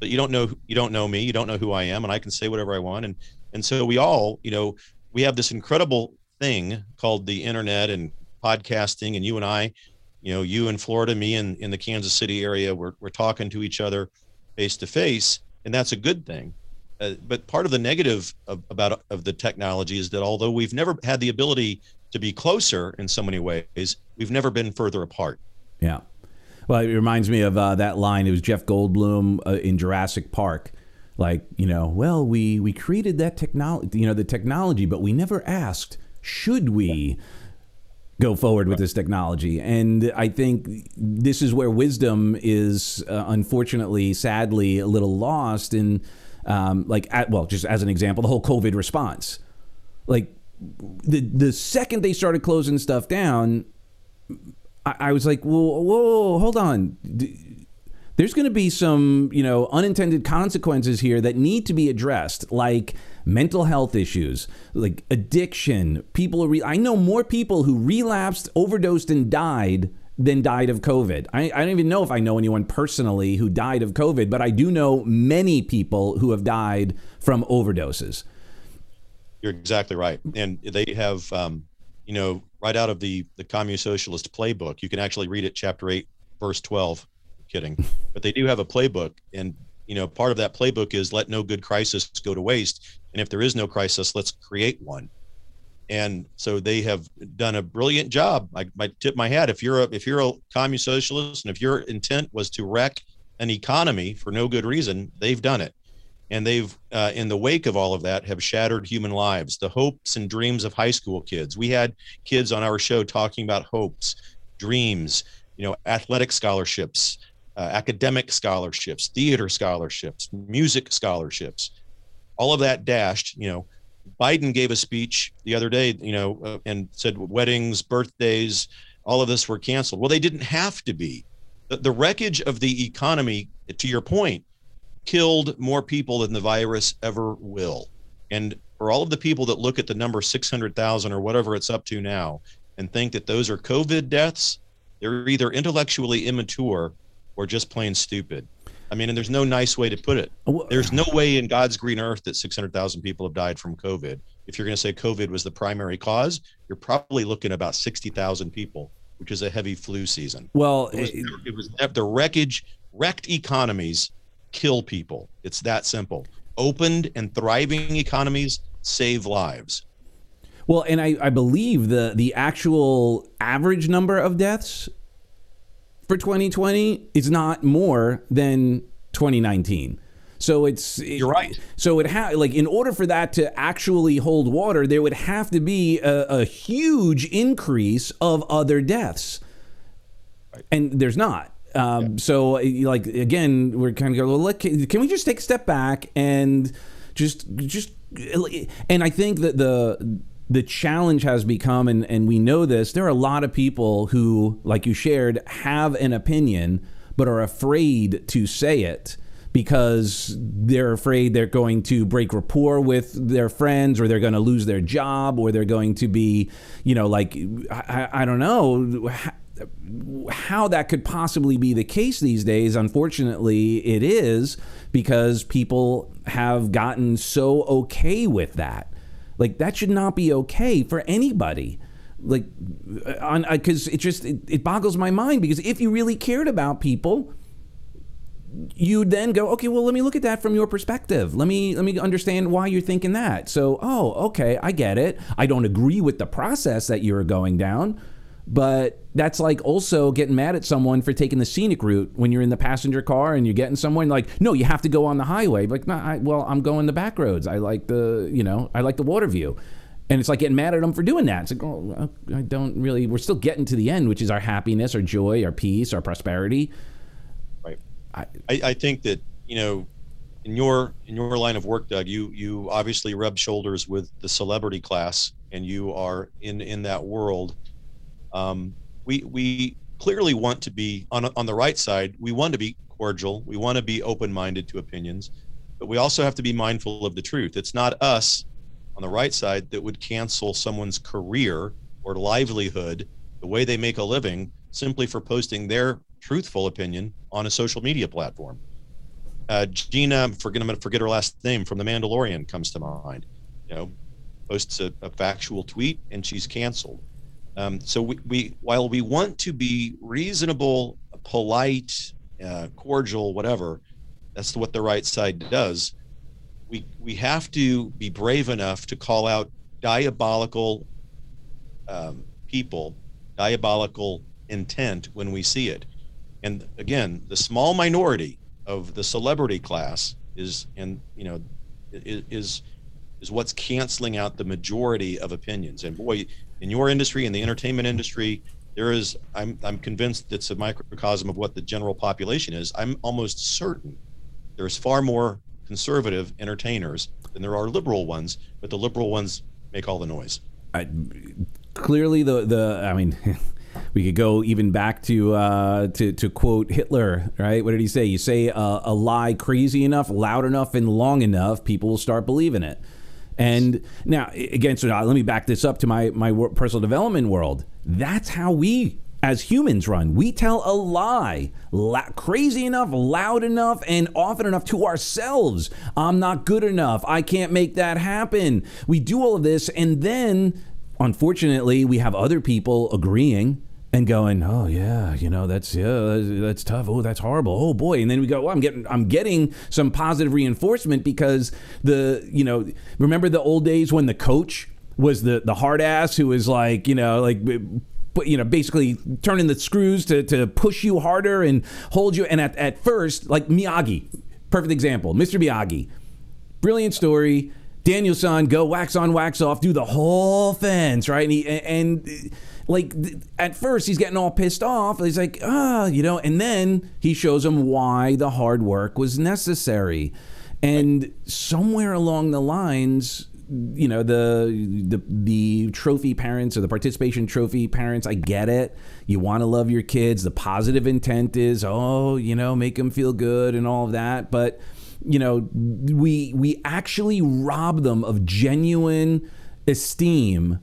but you don't know you don't know me. You don't know who I am, and I can say whatever I want. And and so we all, you know, we have this incredible thing called the internet and podcasting, and you and I, you know, you in Florida, me in in the Kansas City area, we're we're talking to each other face to face, and that's a good thing. Uh, but part of the negative of, about of the technology is that although we've never had the ability to be closer in so many ways, we've never been further apart. Yeah. Well, it reminds me of uh, that line. It was Jeff Goldblum uh, in Jurassic Park. Like, you know, well, we, we created that technology, you know, the technology, but we never asked, should we go forward with this technology? And I think this is where wisdom is uh, unfortunately, sadly, a little lost in, um, like, at, well, just as an example, the whole COVID response. Like, the the second they started closing stuff down, I, I was like, whoa, whoa, hold on. There's going to be some, you know, unintended consequences here that need to be addressed, like mental health issues, like addiction. People. Re- I know more people who relapsed, overdosed, and died than died of COVID. I, I, don't even know if I know anyone personally who died of COVID, but I do know many people who have died from overdoses. You're exactly right, and they have, um, you know, right out of the the Communist Socialist playbook. You can actually read it, chapter eight, verse twelve. Kidding, but they do have a playbook, and you know, part of that playbook is let no good crisis go to waste, and if there is no crisis, let's create one. And so they have done a brilliant job. I might tip my hat. If you're a if you're a communist socialist, and if your intent was to wreck an economy for no good reason, they've done it. And they've uh, in the wake of all of that have shattered human lives. The hopes and dreams of high school kids. We had kids on our show talking about hopes dreams you know athletic scholarships uh, academic scholarships theater scholarships music scholarships all of that dashed you know. Biden gave a speech the other day you know uh, and said weddings birthdays all of this were canceled. Well they didn't have to be. The, the wreckage of the economy to your point killed more people than the virus ever will. And for all of the people that look at the number 600,000 or whatever it's up to now and think that those are COVID deaths, they're either intellectually immature or just plain stupid. I mean, and there's no nice way to put it. There's no way in God's green earth that 600,000 people have died from COVID. If you're going to say COVID was the primary cause, you're probably looking about 60,000 people, which is a heavy flu season. Well, it was, it was the wreckage, wrecked economies kill people. It's that simple. Opened and thriving economies save lives. Well, and I, I believe the the actual average number of deaths for 2020 is not more than 2019. So it's you're right. So it ha- like in order for that to actually hold water, there would have to be a, a huge increase of other deaths, right. and there's not. Um, yeah. So, like again, we're kind of going. Well, let, can we just take a step back and just just and I think that the the challenge has become, and, and we know this, there are a lot of people who, like you shared, have an opinion but are afraid to say it because they're afraid they're going to break rapport with their friends or they're going to lose their job or they're going to be, you know, like, I, I don't know how that could possibly be the case these days, unfortunately, it is because people have gotten so okay with that. Like that should not be okay for anybody. Like, on because it just it, it boggles my mind because if you really cared about people, you'd then go, okay, well, let me look at that from your perspective. Let me let me understand why you're thinking that. So, oh, okay, I get it. I don't agree with the process that you're going down, but that's like also getting mad at someone for taking the scenic route when you're in the passenger car and you're getting somewhere. like, no, you have to go on the highway. Like, no, I, well, I'm going the back roads. I like the, you know, I like the water view. And it's like getting mad at them for doing that. It's like, oh, I don't really. We're still getting to the end, which is our happiness, our joy, our peace, our prosperity. Right. I, I think that you know, in your in your line of work, Doug, you you obviously rub shoulders with the celebrity class, and you are in in that world um, we we clearly want to be on on the right side. We want to be cordial. We want to be open minded to opinions, but we also have to be mindful of the truth. It's not us on the right side that would cancel someone's career or livelihood, the way they make a living, simply for posting their truthful opinion on a social media platform. Uh, Gina, forget I'm going to forget her last name from The Mandalorian comes to mind. You know, posts a, a factual tweet and she's canceled. Um, so we, we, while we want to be reasonable, polite, uh, cordial, whatever, that's what the right side does. We we have to be brave enough to call out diabolical um, people, diabolical intent when we see it. And again, the small minority of the celebrity class is, and you know, is is what's canceling out the majority of opinions. And boy, in your industry, in the entertainment industry, there is. I'm I'm convinced it's a microcosm of what the general population is. I'm almost certain there's far more conservative entertainers than there are liberal ones, but the liberal ones make all the noise. I, clearly, the the I mean. we could go even back to uh, to to quote Hitler, right? What did he say? You say a, a lie crazy enough, loud enough, and long enough, people will start believing it. And now, again, so now let me back this up to my my personal development world. That's how we as humans run. We tell a lie la- crazy enough, loud enough, and often enough to ourselves. I'm not good enough. I can't make that happen. We do all of this, and then unfortunately, we have other people agreeing and going, oh yeah, you know that's yeah that's tough. Oh, that's horrible. Oh boy, and then we go, well, I'm getting I'm getting some positive reinforcement because the you know remember the old days when the coach was the the hard ass who was like you know like but you know basically turning the screws to, to push you harder and hold you and at, at first like miyagi perfect example mr miyagi brilliant story daniel-san go wax on wax off do the whole fence right and he and like at first he's getting all pissed off. He's like, ah, you know, and then he shows him why the hard work was necessary. And somewhere along the lines, you know, the the the trophy parents or the participation trophy parents, I get it. You want to love your kids. The positive intent is, oh, you know, make them feel good and all of that, but you know, we we actually rob them of genuine esteem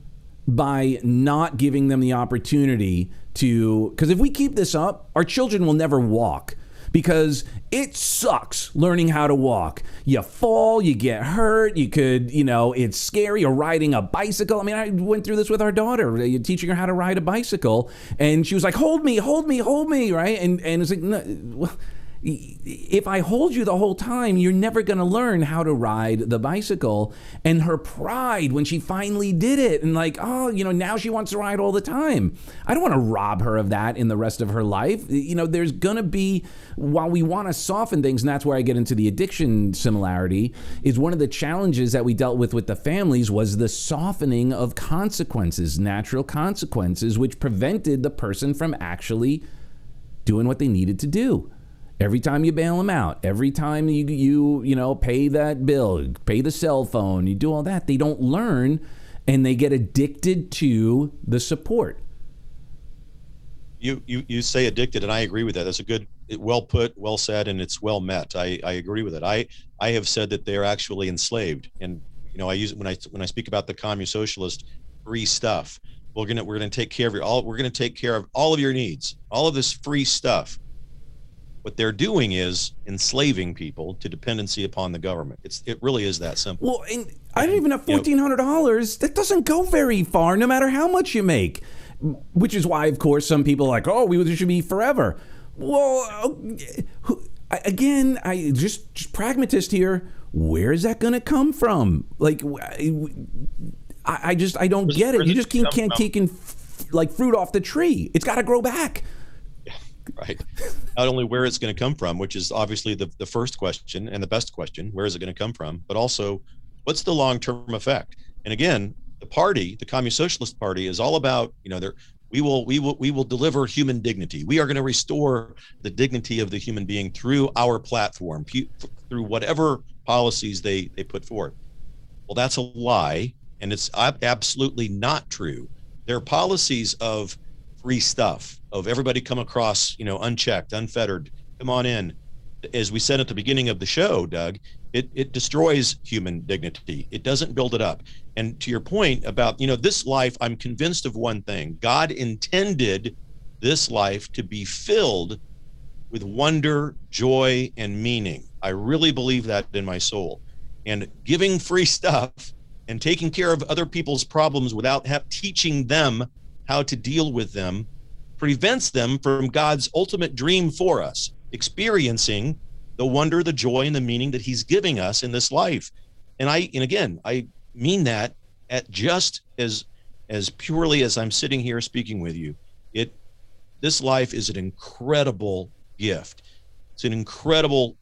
by not giving them the opportunity to because if we keep this up our children will never walk because it sucks learning how to walk. You fall, you get hurt, you could, you know, it's scary. You're riding a bicycle. I mean, I went through this with our daughter, uh, teaching her how to ride a bicycle, and she was like, "Hold me, hold me, hold me," right? And and it's like, no, well, if I hold you the whole time, you're never going to learn how to ride the bicycle. And her pride when she finally did it, and like, oh, you know, now she wants to ride all the time. I don't want to rob her of that in the rest of her life. You know, there's going to be, while we want to soften things, and that's where I get into the addiction similarity, is one of the challenges that we dealt with with the families was the softening of consequences, natural consequences, which prevented the person from actually doing what they needed to do. Every time you bail them out, every time you you you know pay that bill, pay the cell phone, you do all that, they don't learn and they get addicted to the support. You you you say addicted and I agree with that. That's a good well put, well said and it's well met. I I agree with it. I I have said that they're actually enslaved and you know I use when I when I speak about the commune socialist free stuff. We're gonna we're gonna take care of your all we're gonna take care of all of your needs, all of this free stuff what they're doing is enslaving people to dependency upon the government. It's it really is that simple. Well, and I don't even have fourteen hundred dollars. That doesn't go very far, no matter how much you make. Which is why, of course, some people are like, oh, we should be forever. Well, uh, again, I just, just pragmatist here. Where is that going to come from? Like, I, I just I don't get it. You just can't can't take like fruit off the tree. It's got to grow back right? Not only where it's going to come from, which is obviously the, the first question and the best question, where is it going to come from? But also, what's the long term effect? And again, the party, the Communist Socialist Party, is all about you know, they're we will we will we will deliver human dignity. We are going to restore the dignity of the human being through our platform, through whatever policies they they put forth. Well, that's a lie, and it's absolutely not true. Their policies of free stuff of everybody come across, you know, unchecked, unfettered, come on in. As we said at the beginning of the show, Doug, it, it destroys human dignity. It doesn't build it up. And to your point about, you know, this life, I'm convinced of one thing God intended this life to be filled with wonder, joy, and meaning. I really believe that in my soul. And giving free stuff and taking care of other people's problems without have, teaching them how to deal with them prevents them from God's ultimate dream for us, experiencing the wonder, the joy, and the meaning that He's giving us in this life. And I, and again, I mean that at just as as purely as I'm sitting here speaking with you. It this life is an incredible gift. It's an incredible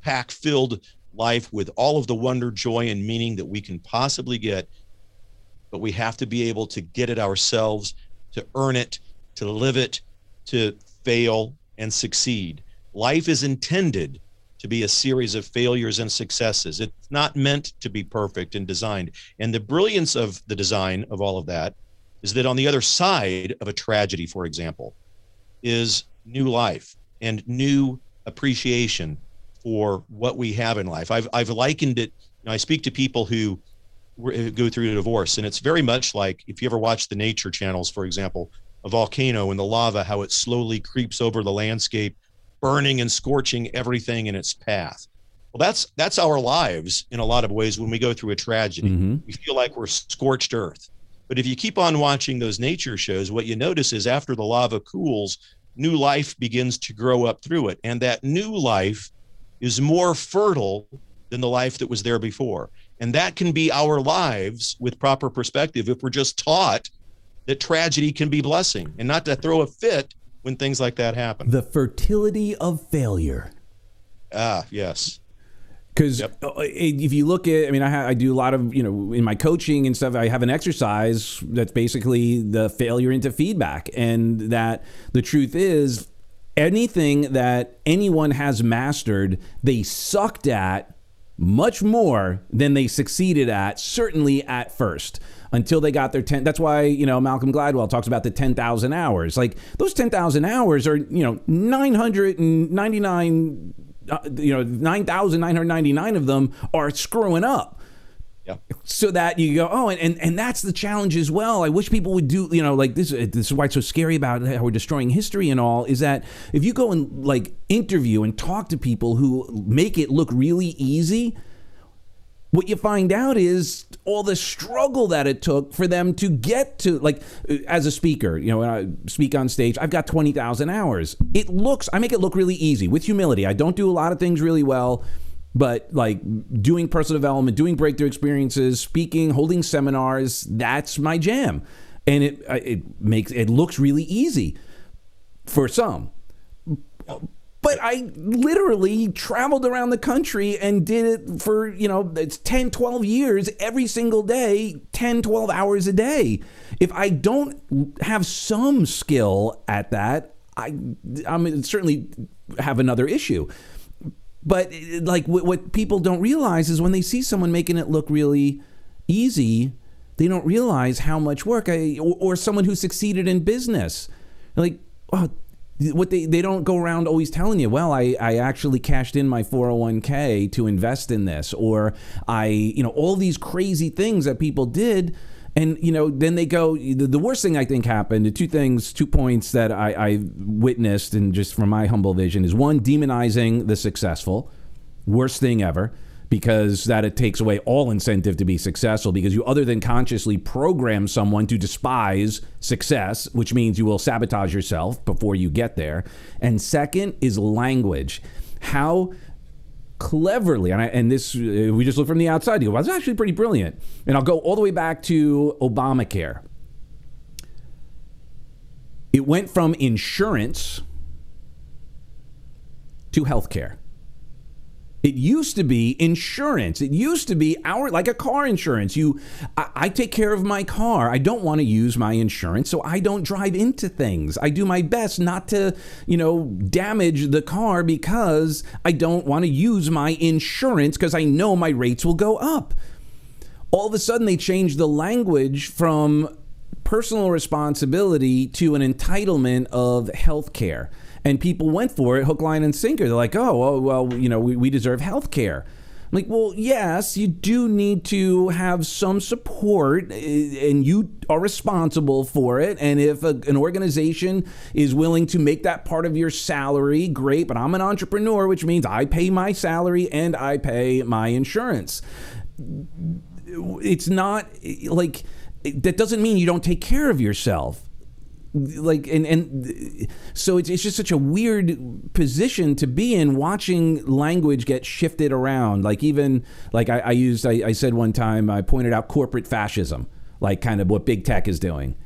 pack filled life with all of the wonder, joy, and meaning that we can possibly get. But we have to be able to get it ourselves, to earn it, to live it, to fail and succeed. Life is intended to be a series of failures and successes. It's not meant to be perfect and designed. And the brilliance of the design of all of that is that on the other side of a tragedy, for example, is new life and new appreciation for what we have in life. I've, I've likened it, you know, I speak to people who go through a divorce, and it's very much like if you ever watch the nature channels, for example, a volcano and the lava, how it slowly creeps over the landscape, burning and scorching everything in its path. Well, that's that's our lives in a lot of ways when we go through a tragedy. Mm-hmm. We feel like we're scorched earth. But if you keep on watching those nature shows, what you notice is after the lava cools, new life begins to grow up through it. And that new life is more fertile than the life that was there before. And that can be our lives with proper perspective if we're just taught that tragedy can be blessing and not to throw a fit when things like that happen. The fertility of failure. Ah, yes. Because yep. Uh, if you look at, I mean, I, I, do a lot of, you know, in my coaching and stuff, I have an exercise that's basically the failure into feedback. And that the truth is, anything that anyone has mastered, they sucked at much more than they succeeded at, certainly at first until they got their 10 that's why you know malcolm gladwell talks about the 10000 hours. Like those 10000 hours are you know 999 uh, you know 9999 of them are screwing up So that you go, oh, and, and, and that's the challenge as well. I wish people would do, you know, like this. This is why it's so scary about how we're destroying history and all. Is that if you go and like interview and talk to people who make it look really easy, what you find out is all the struggle that it took for them to get to like as a speaker you know when i speak on stage i've got 20000 hours it looks i make it look really easy with humility i don't do a lot of things really well but like doing personal development doing breakthrough experiences speaking holding seminars that's my jam and it it makes it looks really easy for some but I literally traveled around the country and did it for, you know, it's 10, 12 years every single day, 10, 12 hours a day. If I don't have some skill at that, I I'm certainly have another issue. But eh, like what people don't realize is when they see someone making it look really easy, they don't realize how much work I or, or someone who succeeded in business. Like, oh, what they, they don't go around always telling you, well, I, I actually cashed in my 401k to invest in this, or I, you know, all these crazy things that people did. And, you know, then they go, the, the worst thing I think happened, the two things, two points that I, I witnessed, and just from my humble vision, is one, demonizing the successful, worst thing ever because that it takes away all incentive to be successful because you other than consciously program someone to despise success which means you will sabotage yourself before you get there. And second is language. How cleverly and, I, and this uh, we just look from the outside you go well, it's actually pretty brilliant. And i'll go all the way back to obamacare. It went from insurance to healthcare it used to be insurance. It used to be our like a car insurance. You, I, I, take care of my car. I don't want to use my insurance, so I don't drive into things. I do my best not to, you know, damage the car because I don't want to use my insurance because I know my rates will go up. All of a sudden, they change the language from personal responsibility to an entitlement of health care and people went for it hook, line, and sinker. They're like, oh, well, well you know, we, we deserve health care. I'm like, well, yes, you do need to have some support, eh, and you are responsible for it. And if a, an organization is willing to make that part of your salary, great. But I'm an entrepreneur, which means I pay my salary and I pay my insurance. It's not like that doesn't mean you don't take care of yourself like and and so it's, it's just such a weird position to be in watching language get shifted around. Like even like i, I used I, I said one time i pointed out corporate fascism like kind of what big tech is doing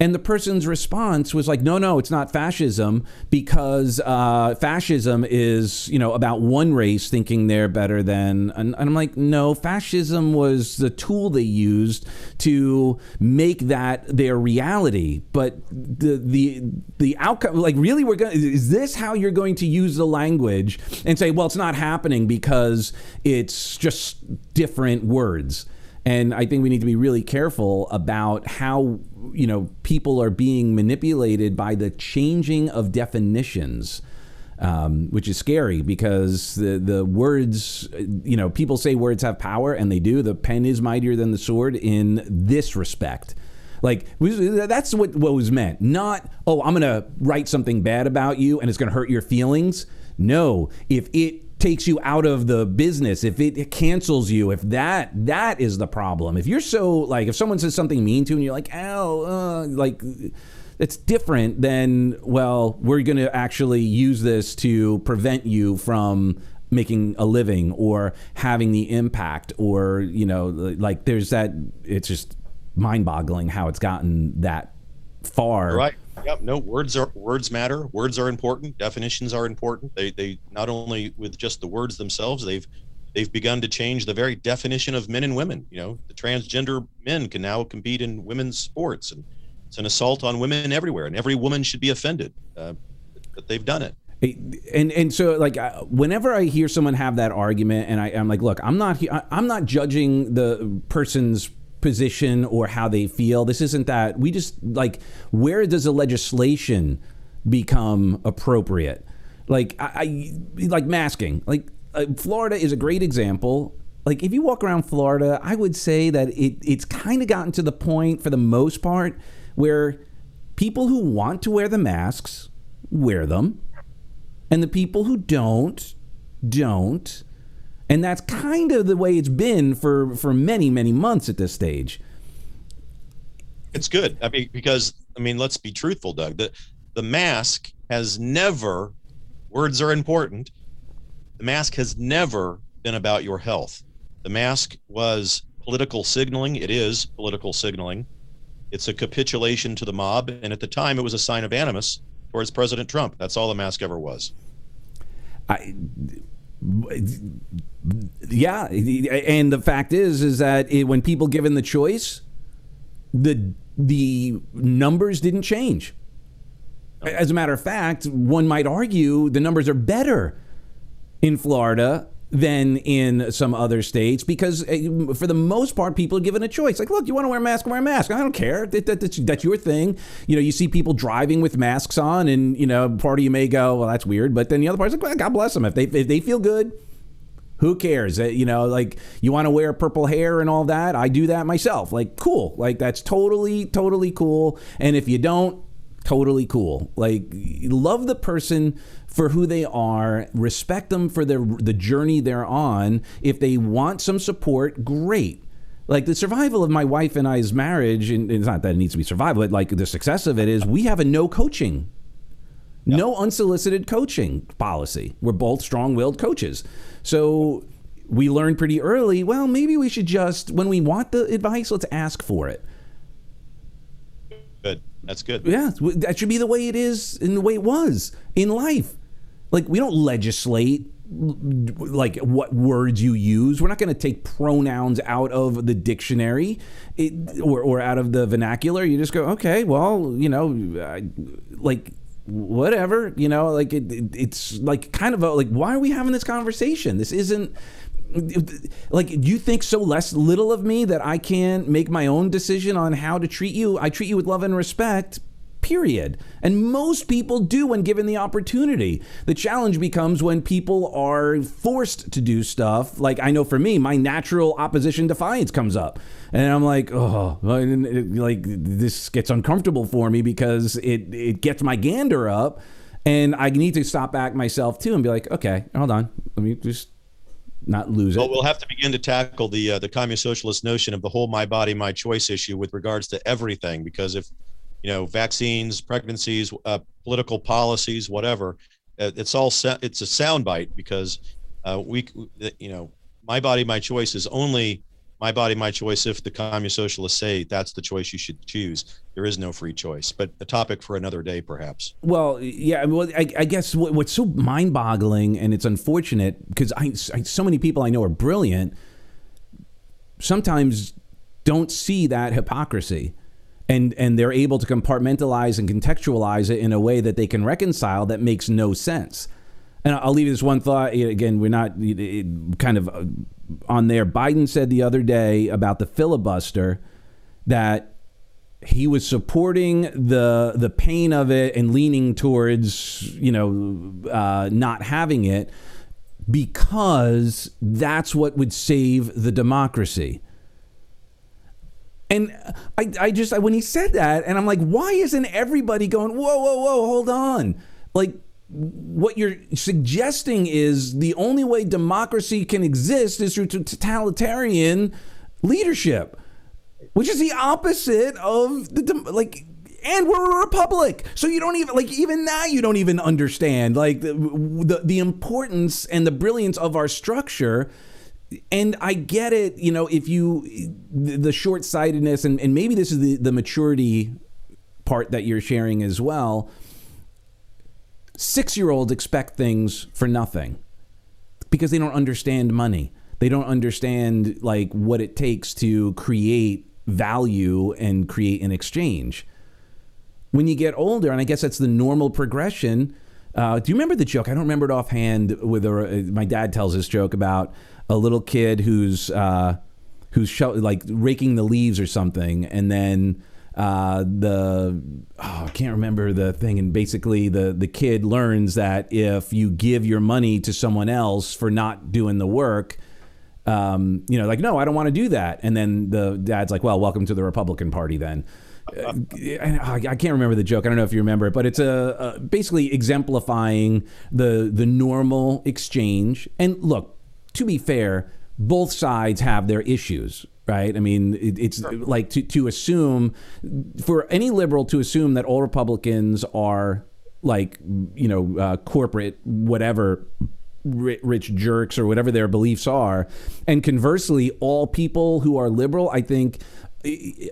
and the person's response was like, no, no, it's not fascism because uh, fascism is, you know, about one race thinking they're better than. And, and I'm like, no, fascism was the tool they used to make that their reality. But the the the outcome, like, really, we're going. Is this how you're going to use the language and say, well, it's not happening because it's just different words? And I think we need to be really careful about how you know people are being manipulated by the changing of definitions. Um, which is scary because the the words, you know, people say words have power, and they do. The pen is mightier than the sword in this respect. Like that's what what was meant. Not oh, I'm gonna write something bad about you, and it's gonna hurt your feelings. No, if it takes you out of the business, if it cancels you, if that that is the problem. If you're so like if someone says something mean to you and you're like, "Ow," uh, like it's different than well, we're going to actually use this to prevent you from making a living or having the impact or, you know, like there's that it's just mind-boggling how it's gotten that far. Right. Yep. No words are words matter. Words are important. Definitions are important. They they not only with just the words themselves, they've they've begun to change the very definition of men and women. You know, the transgender men can now compete in women's sports, and it's an assault on women everywhere, and every woman should be offended uh, that they've done it. And and so like whenever I hear someone have that argument, and I, I'm like, look, I'm not I'm not judging the person's position or how they feel. This isn't that. We just like where does the legislation become appropriate? Like I, I like masking. Like uh, Florida is a great example. Like if you walk around Florida, I would say that it it's kind of gotten to the point for the most part where people who want to wear the masks wear them and the people who don't don't and that's kind of the way it's been for, for many, many months at this stage. It's good. I mean, because, I mean, let's be truthful, Doug. The, the mask has never, words are important. The mask has never been about your health. The mask was political signaling. It is political signaling. It's a capitulation to the mob. And at the time, it was a sign of animus towards President Trump. That's all the mask ever was. I yeah, and the fact is, is that it, when people given the choice, the the numbers didn't change. As a matter of fact, one might argue the numbers are better in Florida than in some other states because eh, for the most part people are given a choice. Like look you want to wear a mask wear a mask. I don't care. That, that, that's, that's your thing. You know you see people driving with masks on and you know part of you may go well that's weird. But then the other part's like well, god bless them if they if they feel good who cares? Eh, you know like you want to wear purple hair and all that? I do that myself. Like cool. Like that's totally totally cool. And if you don't totally cool. Like love the person for who they are, respect them for their the journey they're on. If they want some support, great. Like the survival of my wife and I's marriage, and it's not that it needs to be survival, but like the success of it is we have a no coaching, yep. no unsolicited coaching policy. We're both strong willed coaches. So we learned pretty early, well, maybe we should just, when we want the advice, let's ask for it. Good. That's good. Yeah, that should be the way it is and the way it was in life. Like we don't legislate like what words you use. We're not going to take pronouns out of the dictionary it, or, or out of the vernacular. You just go, okay, well, you know, like whatever, you know, like it, it, it's like kind of a, like, why are we having this conversation? This isn't like you think so less little of me that I can't make my own decision on how to treat you. I treat you with love and respect period. And most people do when given the opportunity. The challenge becomes when people are forced to do stuff. Like I know for me, my natural opposition defiance comes up. And I'm like, oh, like this gets uncomfortable for me because it, it gets my gander up. And I need to stop back myself too and be like, okay, hold on. Let me just not lose well, it. Well, we'll have to begin to tackle the uh, the communist socialist notion of the whole my body, my choice issue with regards to everything. Because if you know vaccines, pregnancies, uh, political policies, whatever, uh, it's all it's a soundbite because uh, we you know my body, my choice is only my body, my choice. If the communist socialists say that's the choice you should choose, there is no free choice. But a topic for another day, perhaps. Well, yeah. Well, I, I guess what, what's so mind-boggling, and it's unfortunate because I, I, so many people I know are brilliant. Sometimes don't see that hypocrisy. And, and they're able to compartmentalize and contextualize it in a way that they can reconcile that makes no sense. And I'll leave this one thought. Again, we're not kind of uh, on there. Biden said the other day about the filibuster that he was supporting the the pain of it and leaning towards you know uh, not having it because that's what would save the democracy. And I, I just when he said that, and I'm like, why isn't everybody going? Whoa, whoa, whoa, hold on, like what you're suggesting is the only way democracy can exist is through totalitarian leadership, which is the opposite of the like. And we're a republic, so you don't even like even now you don't even understand like the the, the importance and the brilliance of our structure. And I get it, you know, if you the short sightedness and, and maybe this is the, the maturity part that you're sharing as well Six year olds expect things for nothing because they don't understand money. They don't understand like what it takes to create value and create an exchange. When you get older, and I guess that's the normal progression. Uh, do you remember the joke? I don't remember it offhand. With a, my dad tells this joke about a little kid who's uh, who's like raking the leaves or something, and then uh, the oh, I can't remember the thing, and basically the the kid learns that if you give your money to someone else for not doing the work, um, you know, like no, I don't want to do that, and then the dad's like, well, welcome to the Republican Party then. Uh, I can't remember the joke. I don't know if you remember it, but it's a, a basically exemplifying the the normal exchange. And look, to be fair, both sides have their issues, right? I mean, it, it's sure. like to, to assume for any liberal to assume that all Republicans are like, you know, uh, corporate, whatever rich jerks or whatever their beliefs are. And conversely, all people who are liberal, I think,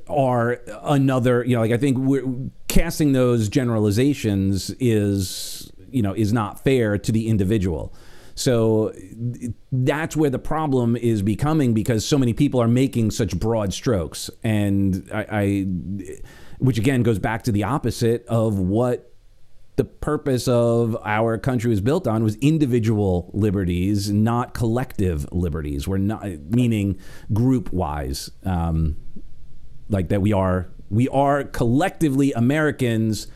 are another, you know, like I think we're casting those generalizations is, you know, is not fair to the individual. So that's where the problem is becoming because so many people are making such broad strokes, and I, I which again goes back to the opposite of what the purpose of our country was built on was individual liberties, not collective liberties. We're not meaning group wise, um, like that we are we are collectively Americans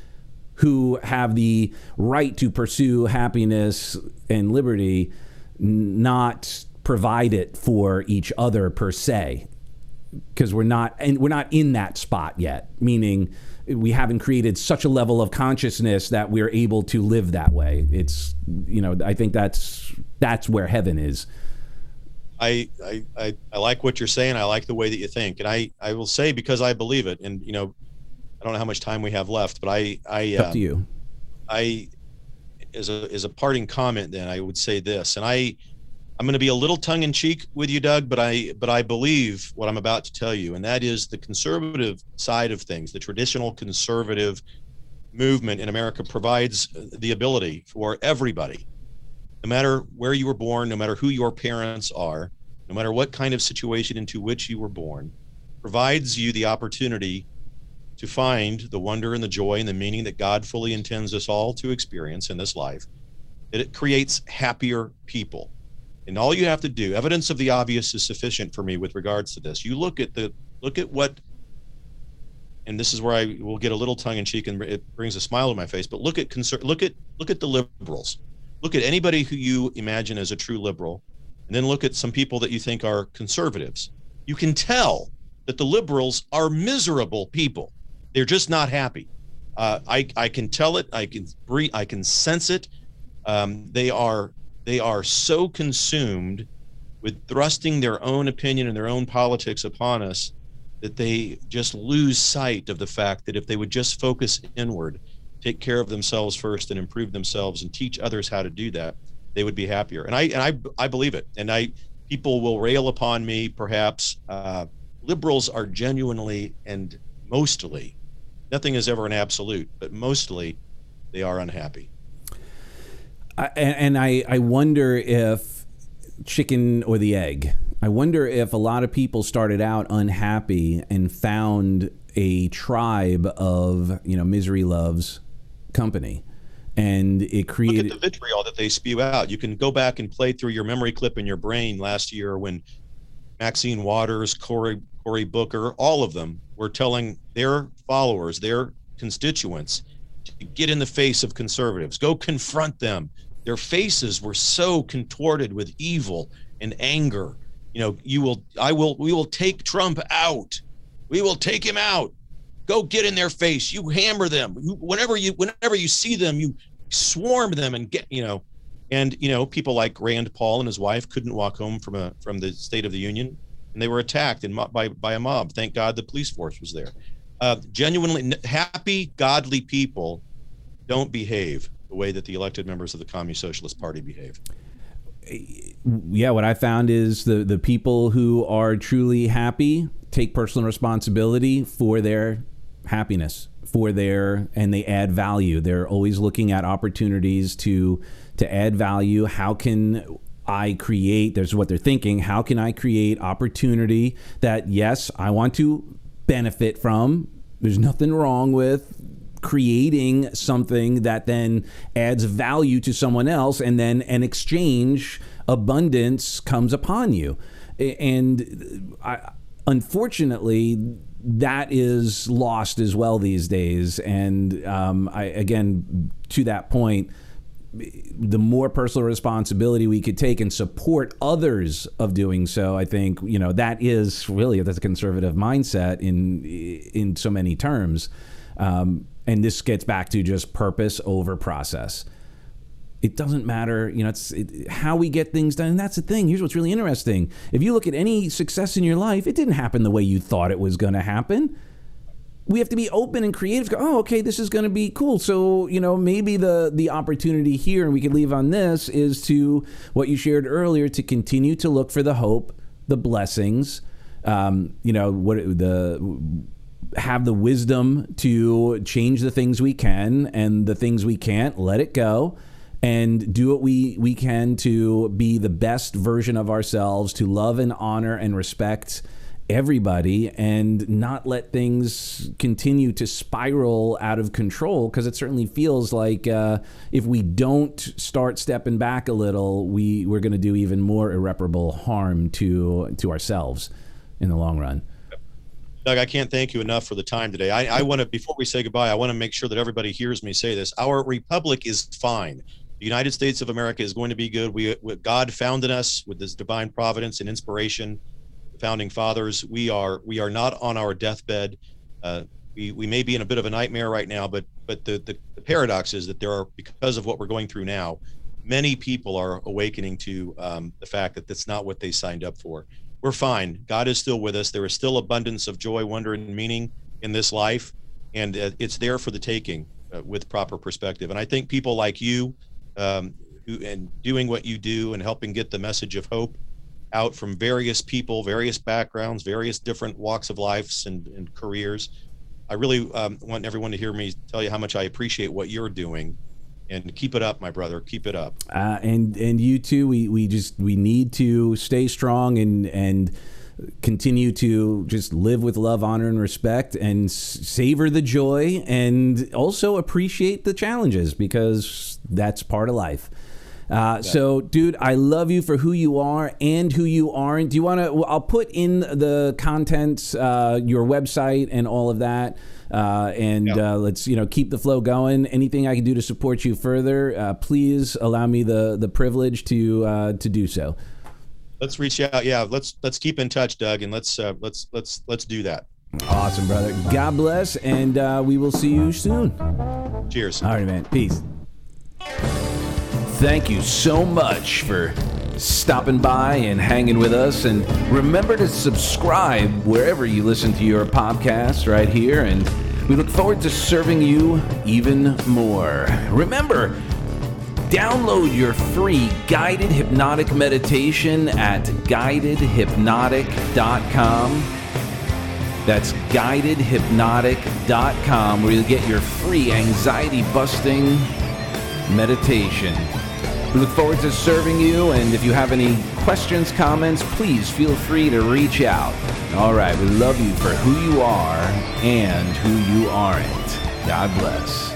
who have the right to pursue happiness and liberty, not provide it for each other per se, because we're not and we're not in that spot yet. Meaning, we haven't created such a level of consciousness that we're able to live that way. It's you know I think that's that's where heaven is. I, I, I, like what you're saying. I like the way that you think. And I, I will say, because I believe it, and, you know, I don't know how much time we have left, but I, I, up to uh, you. I, as a as a parting comment, then I would say this, and I, I'm going to be a little tongue in cheek with you, Doug, but I, but I believe what I'm about to tell you, and that is the conservative side of things, the traditional conservative movement in America provides the ability for everybody, no matter where you were born, no matter who your parents are, no matter what kind of situation into which you were born, provides you the opportunity to find the wonder and the joy and the meaning that God fully intends us all to experience in this life, that it creates happier people. And all you have to do, evidence of the obvious is sufficient for me with regards to this. You look at the look at what and this is where I will get a little tongue in cheek and it brings a smile to my face. But look at conser- look at look at the liberals. Look at anybody who you imagine as a true liberal, and then look at some people that you think are conservatives. You can tell that the liberals are miserable people. They're just not happy. Uh, I I can tell it. I can breathe. I can sense it. Um, they are they are so consumed with thrusting their own opinion and their own politics upon us that they just lose sight of the fact that if they would just focus inward, take care of themselves first and improve themselves and teach others how to do that, they would be happier. And I and I I believe it. And I people will rail upon me perhaps. Uh, liberals are genuinely and mostly, nothing is ever an absolute, but mostly they are unhappy. I, and I, I wonder if chicken or the egg. I wonder if a lot of people started out unhappy and found a tribe of you know misery loves company and it created Look at the vitriol that they spew out. You can go back and play through your memory clip in your brain last year when Maxine Waters, Cory Booker, all of them were telling their followers, their constituents, to get in the face of conservatives, go confront them. Their faces were so contorted with evil and anger. You know, you will, I will, we will take Trump out. We will take him out. Go get in their face. You hammer them. Whenever you, whenever you see them, you swarm them and get, you know, and you know, people like Rand Paul and his wife couldn't walk home from a from the State of the Union and they were attacked and by by a mob. Thank God the police force was there. Uh, genuinely happy, godly people don't behave the way that the elected members of the Communist Socialist Party behave. Yeah, what I found is the the people who are truly happy take personal responsibility for their happiness, for their and they add value. They're always looking at opportunities to to add value. How can I create, there's what they're thinking, how can I create opportunity that, yes, I want to benefit from? There's nothing wrong with creating something that then adds value to someone else, and then an exchange, abundance comes upon you. And I, unfortunately, that is lost as well these days. And um, I, again, to that point, the more personal responsibility we could take and support others of doing so, I think you know that is really that's a conservative mindset in in so many terms. Um, and this gets back to just purpose over process. It doesn't matter, you know, it's it, how we get things done. And that's the thing. Here's what's really interesting. If you look at any success in your life, it didn't happen the way you thought it was going to happen we have to be open and creative. Go, oh, okay, this is going to be cool. So you know, maybe the the opportunity here, and we could leave on this, is to what you shared earlier to continue to look for the hope, the blessings. Um, you know, what the have the wisdom to change the things we can, and the things we can't, let it go and do what we, we can to be the best version of ourselves, to love and honor and respect everybody and not let things continue to spiral out of control because it certainly feels like uh, if we don't start stepping back a little we we're going to do even more irreparable harm to to ourselves in the long run Doug, I can't thank you enough for the time today. I, I want to, before we say goodbye, I want to make sure that everybody hears me say this. Our republic is fine. The United States of America is going to be good. We, God founded us with this divine providence and inspiration founding fathers. We are we are not on our deathbed. Uh, we, we may be in a bit of a nightmare right now, but but the, the, the paradox is that there are because of what we're going through now, many people are awakening to um, the fact that that's not what they signed up for. We're fine. God is still with us. There is still abundance of joy, wonder, and meaning in this life, and uh, it's there for the taking uh, with proper perspective. And I think people like you, um, who and doing what you do and helping get the message of hope out from various people, various backgrounds, various different walks of lives and, and careers. I really um, want everyone to hear me tell you how much I appreciate what you're doing, and keep it up, my brother. Keep it up. Uh, and and you too. We we just we need to stay strong and and continue to just live with love, honor, and respect, and savor the joy, and also appreciate the challenges because that's part of life. Uh, so, dude, I love you for who you are and who you aren't. Do you want to? I'll put in the contents, uh, your website, and all of that. Uh, and Yeah. uh, let's you know keep the flow going. Anything I can do to support you further, uh, please allow me the the privilege to uh, to do so. Let's reach out. Yeah, let's let's keep in touch, Doug, and let's uh, let's let's let's do that. Awesome, brother. God bless, and uh, we will see you soon. Cheers. All right, man. Peace. Thank you so much for stopping by and hanging with us. And remember to subscribe wherever you listen to your podcast right here. And we look forward to serving you even more. Remember, download your free guided hypnotic meditation at guidedhypnotic.com. That's guidedhypnotic.com, where you'll get your free anxiety busting meditation. We look forward to serving you, and if you have any questions, comments, please feel free to reach out. All right, we love you for who you are and who you aren't. God bless.